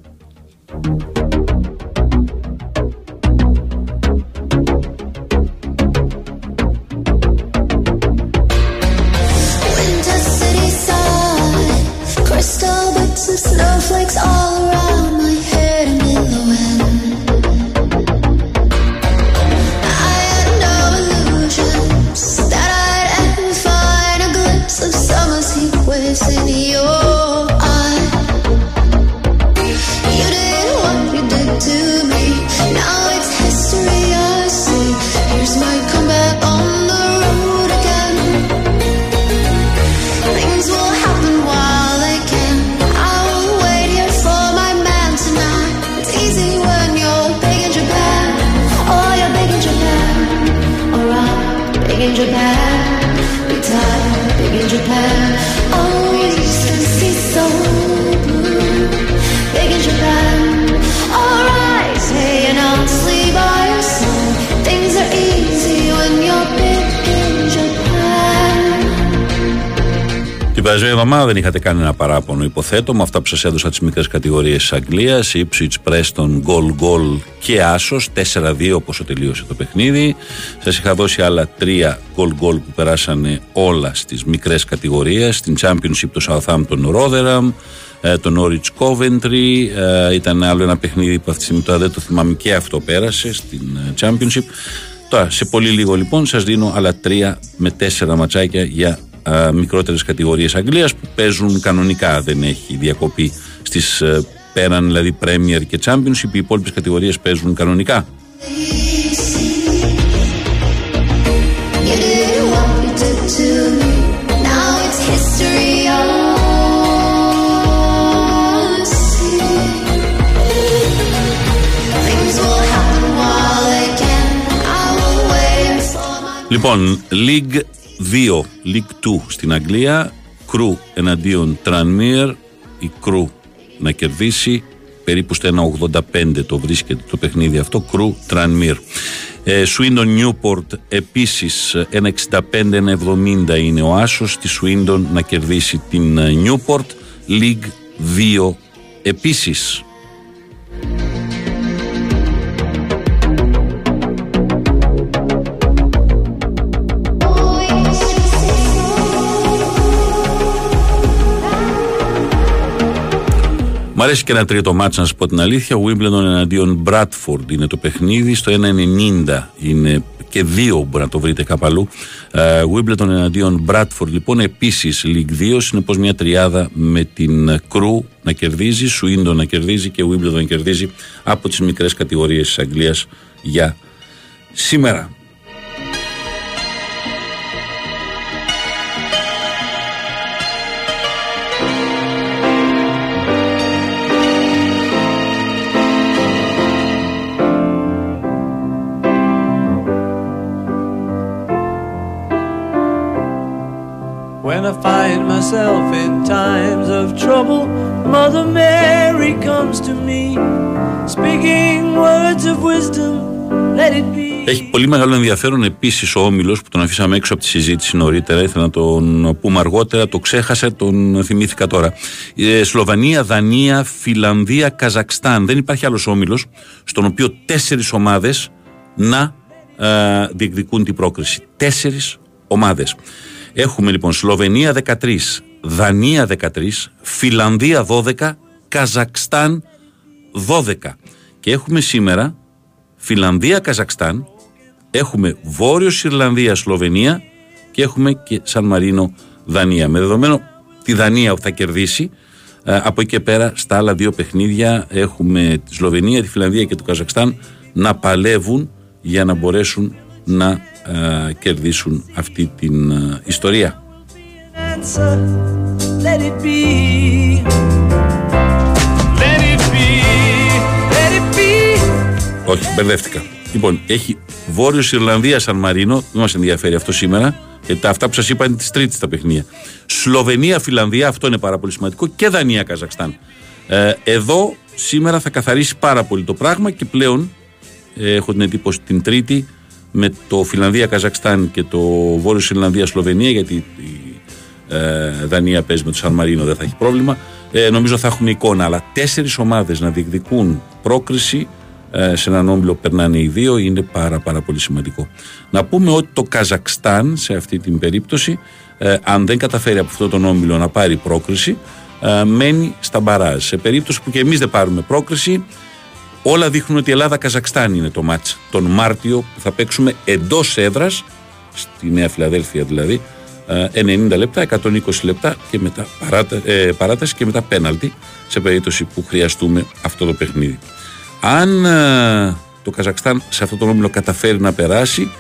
Speaker 1: Δεν είχατε κανένα παράπονο, υποθέτω, με αυτά που σας έδωσα τις μικρές κατηγορίες της Αγγλίας. Ipswich, Preston, Goal Goal και Άσος. 4-2 όπω τελείωσε το παιχνίδι. Σας είχα δώσει άλλα τρία Goal Goal που περάσανε όλα στις μικρές κατηγορίες. Στην Championship το Southampton Rotherham, ε, το Norwich Coventry. ε, Ήταν άλλο ένα παιχνίδι που αυτή τη στιγμή τώρα δεν το θυμάμαι και αυτό πέρασε στην ε, Championship. Τώρα, σε πολύ λίγο λοιπόν σας δίνω άλλα τρία με τέσσερα ματσάκια για α, μικρότερες κατηγορίες Αγγλίας που παίζουν κανονικά, δεν έχει διακοπή στις ε, πέραν δηλαδή Premier και Championship, οι υπόλοιπες κατηγορίες παίζουν κανονικά.
Speaker 7: You did what you did to me. Now it's history I see. Things will happen while they can. I will wait for my
Speaker 1: Λοιπόν, League 2, League 2 στην Αγγλία, Κρου εναντίον Tranmere, η Κρου να κερδίσει, περίπου στο 1,85 το βρίσκεται το παιχνίδι αυτό, Κρου Tranmere. Ε, Swindon Newport επίσης 1,65-1,70 είναι ο Άσος, της Swindon να κερδίσει την ε, Newport, League 2 επίσης. Μ' αρέσει και ένα τρίτο μάτς να σας πω την αλήθεια. Wimbledon εναντίον Bradford είναι το παιχνίδι. Στο 1.90 είναι και δύο μπορεί να το βρείτε κάπου αλλού. Ε, Wimbledon εναντίον Bradford λοιπόν επίσης League 2. Συνεπώς μια τριάδα με την Crew να κερδίζει, Swindon να κερδίζει και Wimbledon να κερδίζει από τις μικρές κατηγορίες της Αγγλίας για σήμερα. Έχει πολύ μεγάλο ενδιαφέρον επίσης ο Όμιλος που τον αφήσαμε έξω από τη συζήτηση νωρίτερα. Ήθελα να τον πούμε αργότερα, το ξέχασα, τον θυμήθηκα τώρα. Ε, Σλοβανία, Δανία, Φιλανδία, Καζακστάν. Δεν υπάρχει άλλος Όμιλος στον οποίο τέσσερις ομάδες να ε, διεκδικούν την πρόκριση. Τέσσερις ομάδες. Έχουμε λοιπόν Σλοβενία 13, Δανία 13, Φιλανδία 12, Καζακστάν 12. Και έχουμε σήμερα Φιλανδία, Καζακστάν, έχουμε Βόρειο Ιρλανδία, Σλοβενία και έχουμε και Σαν Μαρίνο, Δανία. Με δεδομένο τη Δανία που θα κερδίσει, ε, από εκεί και πέρα στα άλλα δύο παιχνίδια έχουμε τη Σλοβενία, τη Φιλανδία και το Καζακστάν να παλεύουν για να μπορέσουν να ε, κερδίσουν αυτή την ε, ιστορία.
Speaker 26: Answer, let it be.
Speaker 1: Όχι, μπερδεύτηκα. Λοιπόν, έχει Βόρειος Ιρλανδία Σαν Μαρίνο, δεν μας ενδιαφέρει αυτό σήμερα, γιατί τα- αυτά που σας είπα είναι της Τρίτης τα παιχνίδια. Σλοβενία, Φιλανδία, αυτό είναι πάρα πολύ σημαντικό, και Δανία, Καζακστάν. Ε, εδώ σήμερα θα καθαρίσει πάρα πολύ το πράγμα και πλέον ε, έχω την εντύπωση την Τρίτη με το Φιλανδία-Καζακστάν και το Βόρειος Ιρλανδία-Σλοβενία, γιατί η ε, Δανία παίζει με το Σαν Μαρίνο, δεν θα έχει πρόβλημα. Ε, νομίζω θα έχουμε εικόνα. Αλλά τέσσερις ομάδες να διεκδικούν πρόκριση ε, σε έναν όμιλο που περνάνε οι δύο είναι πάρα, πάρα πολύ σημαντικό. Να πούμε ότι το Καζακστάν σε αυτή την περίπτωση, ε, αν δεν καταφέρει από αυτό τον όμιλο να πάρει πρόκριση, ε, μένει στα μπαράζ. Σε περίπτωση που και εμείς δεν πάρουμε πρόκριση, όλα δείχνουν ότι η Ελλάδα-Καζακστάν είναι το μάτς τον Μάρτιο που θα παίξουμε εντός έδρας, στη Νέα Φιλαδέλφια δηλαδή, ε, 90 λεπτά, 120 λεπτά και μετά παράτα, ε, παράταση και μετά πέναλτι σε περίπτωση που χρειαστούμε αυτό το παιχνίδι. Αν ε, το Καζακστάν σε αυτό το όμιλο καταφέρει να περάσει,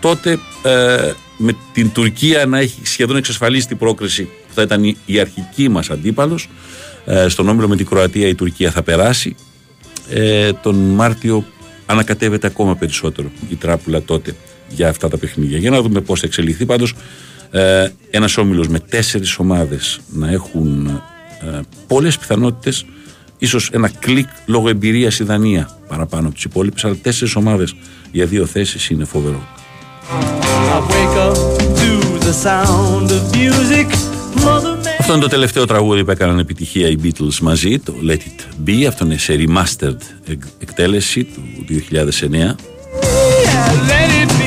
Speaker 1: τότε ε, με την Τουρκία να έχει σχεδόν εξασφαλίσει την πρόκριση που θα ήταν η, η αρχική μας αντίπαλος, ε, στον όμιλο με την Κροατία η Τουρκία θα περάσει, ε, τον Μάρτιο ανακατεύεται ακόμα περισσότερο η τράπουλα τότε για αυτά τα παιχνίδια. Για να δούμε πώς θα εξελιχθεί πάντως ε, ένας όμιλος με τέσσερις ομάδες να έχουν ε, πολλές πιθανότητες ίσως ένα κλικ λόγω εμπειρίας η Δανία παραπάνω από τις υπόλοιπες αλλά τέσσερις ομάδες για δύο θέσεις είναι φοβερό
Speaker 26: I wake up to the sound of music. Mother
Speaker 1: Αυτό είναι το τελευταίο τραγούδι που έκαναν επιτυχία οι Beatles μαζί, το Let It Be. Αυτό είναι σε remastered εκ- εκτέλεση του 2009.
Speaker 26: let it be,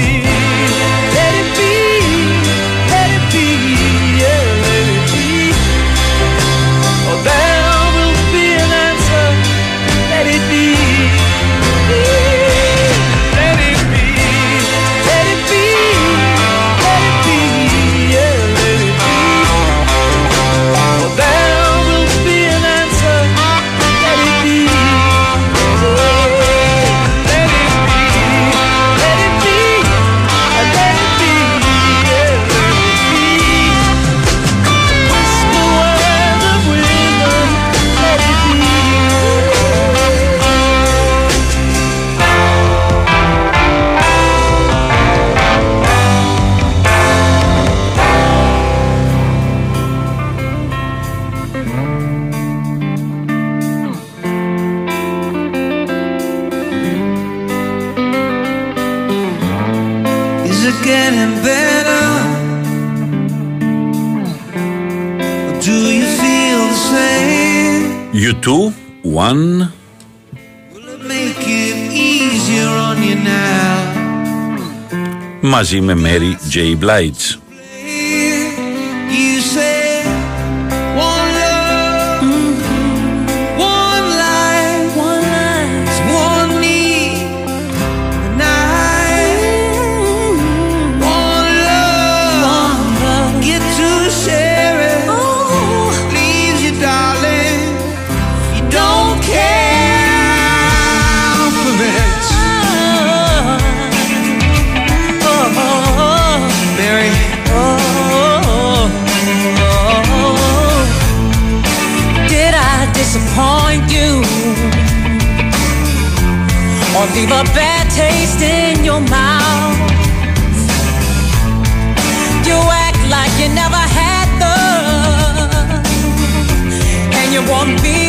Speaker 7: you now?
Speaker 1: μαζί με Mary J. Blige.
Speaker 5: Want me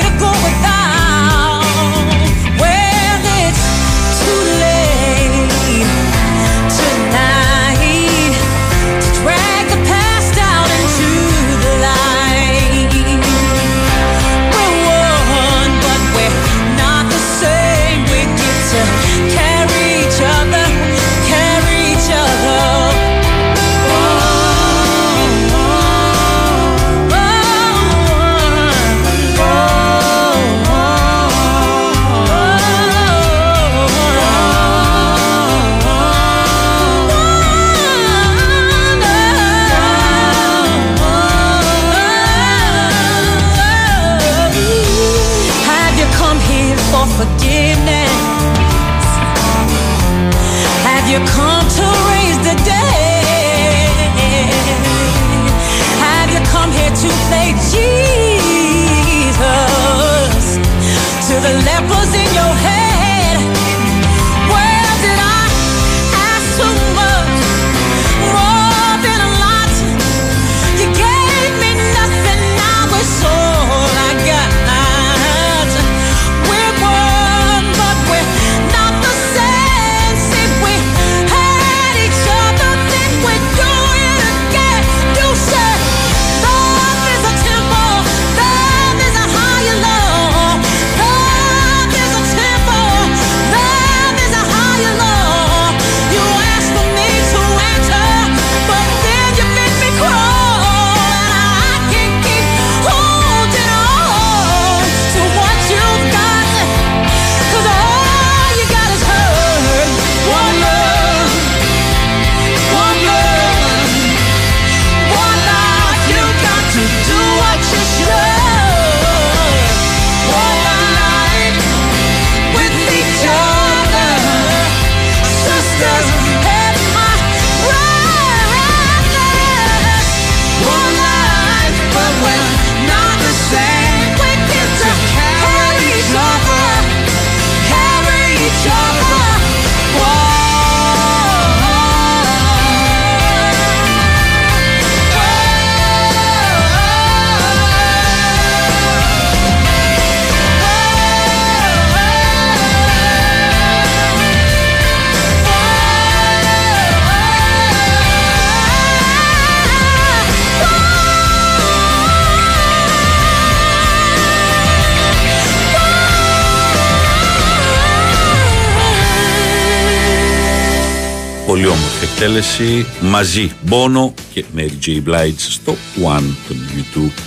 Speaker 1: πολύ όμορφη εκτέλεση μαζί Bono και Mary J. Blige στο One των YouTube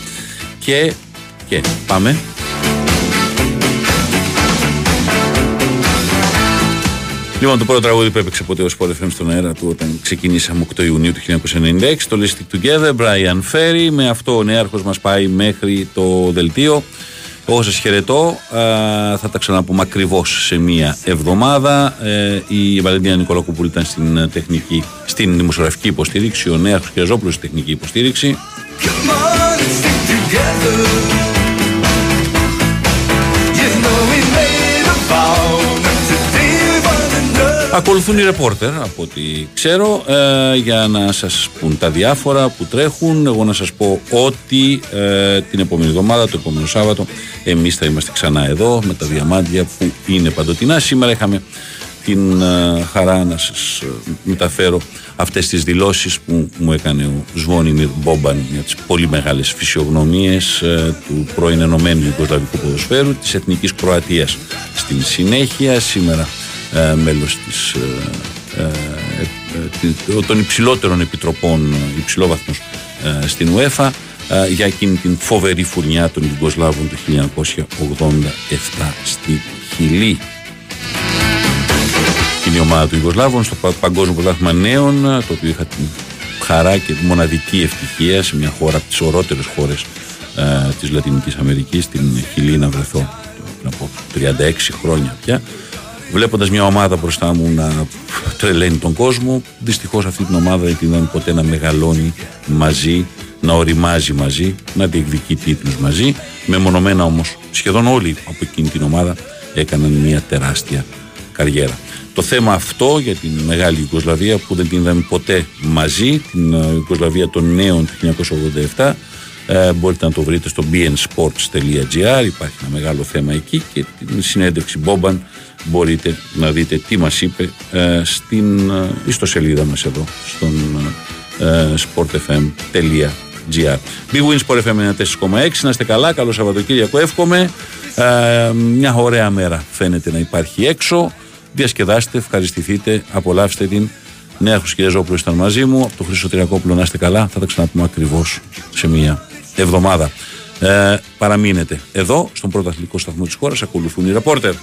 Speaker 1: και, και πάμε Λοιπόν, το πρώτο τραγούδι που έπαιξε ποτέ ο Sport FM στον αέρα του όταν ξεκινήσαμε 8 Ιουνίου του 1996, το Listic Together, Brian Ferry. Με αυτό ο νέαρχος μας πάει μέχρι το δελτίο. Εγώ σας χαιρετώ. Α, θα τα ξαναπούμε ακριβώς σε μία εβδομάδα. Ε, η Βαλεντίνα Νικολακοπούλη ήταν στην ε, τεχνική, στην δημοσιογραφική υποστήριξη, ο νέαρχος Κυριαζόπουλος στην τεχνική υποστήριξη. Ακολουθούν οι ρεπόρτερ από ό,τι ξέρω ε, για να σας πούν τα διάφορα που τρέχουν. Εγώ να σας πω ότι ε, την επόμενη εβδομάδα, το επόμενο Σάββατο, εμείς θα είμαστε ξανά εδώ με τα διαμάντια που είναι παντοτινά. Σήμερα είχαμε την ε, χαρά να σας ε, μεταφέρω αυτές τις δηλώσεις που μου έκανε ο Σβόνιμιρ Μπόμπαν για τις πολύ μεγάλες φυσιογνωμίες ε, του πρώην Ενωμένου Ιουγκοσλαβικού Ποδοσφαίρου της Εθνικής Κροατίας. Στην συνέχεια σήμερα ε, μέλος της, ε, ε, ε, των υψηλότερων επιτροπών ε, υψηλόβαθμος ε, στην UEFA ε, για εκείνη την φοβερή φουρνιά των Ιουγκοσλάβων του 1987 στη Χιλή. Είναι η ομάδα του Ιουγκοσλάβων στο πα- Παγκόσμιο Πρωτάθλημα Νέων, το οποίο είχα την χαρά και μοναδική ευτυχία σε μια χώρα από τις ορότερες χώρες ε, της Λατινικής Αμερικής, στην Χιλή να βρεθώ πριν από 36 χρόνια πια. Βλέποντας μια ομάδα μπροστά μου να τρελαίνει τον κόσμο, δυστυχώς αυτή την ομάδα δεν την είδαμε ποτέ να μεγαλώνει μαζί, να οριμάζει μαζί, να διεκδικεί τίτλους μαζί. Μεμονωμένα όμως, σχεδόν όλοι από εκείνη την ομάδα έκαναν μια τεράστια καριέρα. Το θέμα αυτό για την μεγάλη Ιουγκοσλαβία που δεν την είδαμε ποτέ μαζί, την ε, Ιουγκοσλαβία των νέων του 1987, ε, μπορείτε να το βρείτε στο bnsports.gr, υπάρχει ένα μεγάλο θέμα εκεί και την συνέντευξη Μπόμπαν μπορείτε να δείτε τι μας είπε ε, στην ε, ιστοσελίδα μας εδώ, στον ε, sportfm.gr. Big Win Sport FM 4,6. Να είστε καλά, καλό Σαββατοκύριακο εύχομαι. Ε, μια ωραία μέρα φαίνεται να υπάρχει έξω. Διασκεδάστε, ευχαριστηθείτε, απολαύστε την. Νέα Χρυσκυριαζόπουλο ήταν μαζί μου. Από το Χρήστο Τριακόπουλο να είστε καλά. Θα τα ξαναπούμε ακριβώς σε μια εβδομάδα. Ε, παραμείνετε εδώ, στον πρώτο αθλητικό σταθμό της χώρας. Ακολουθούν οι ρεπόρτερ.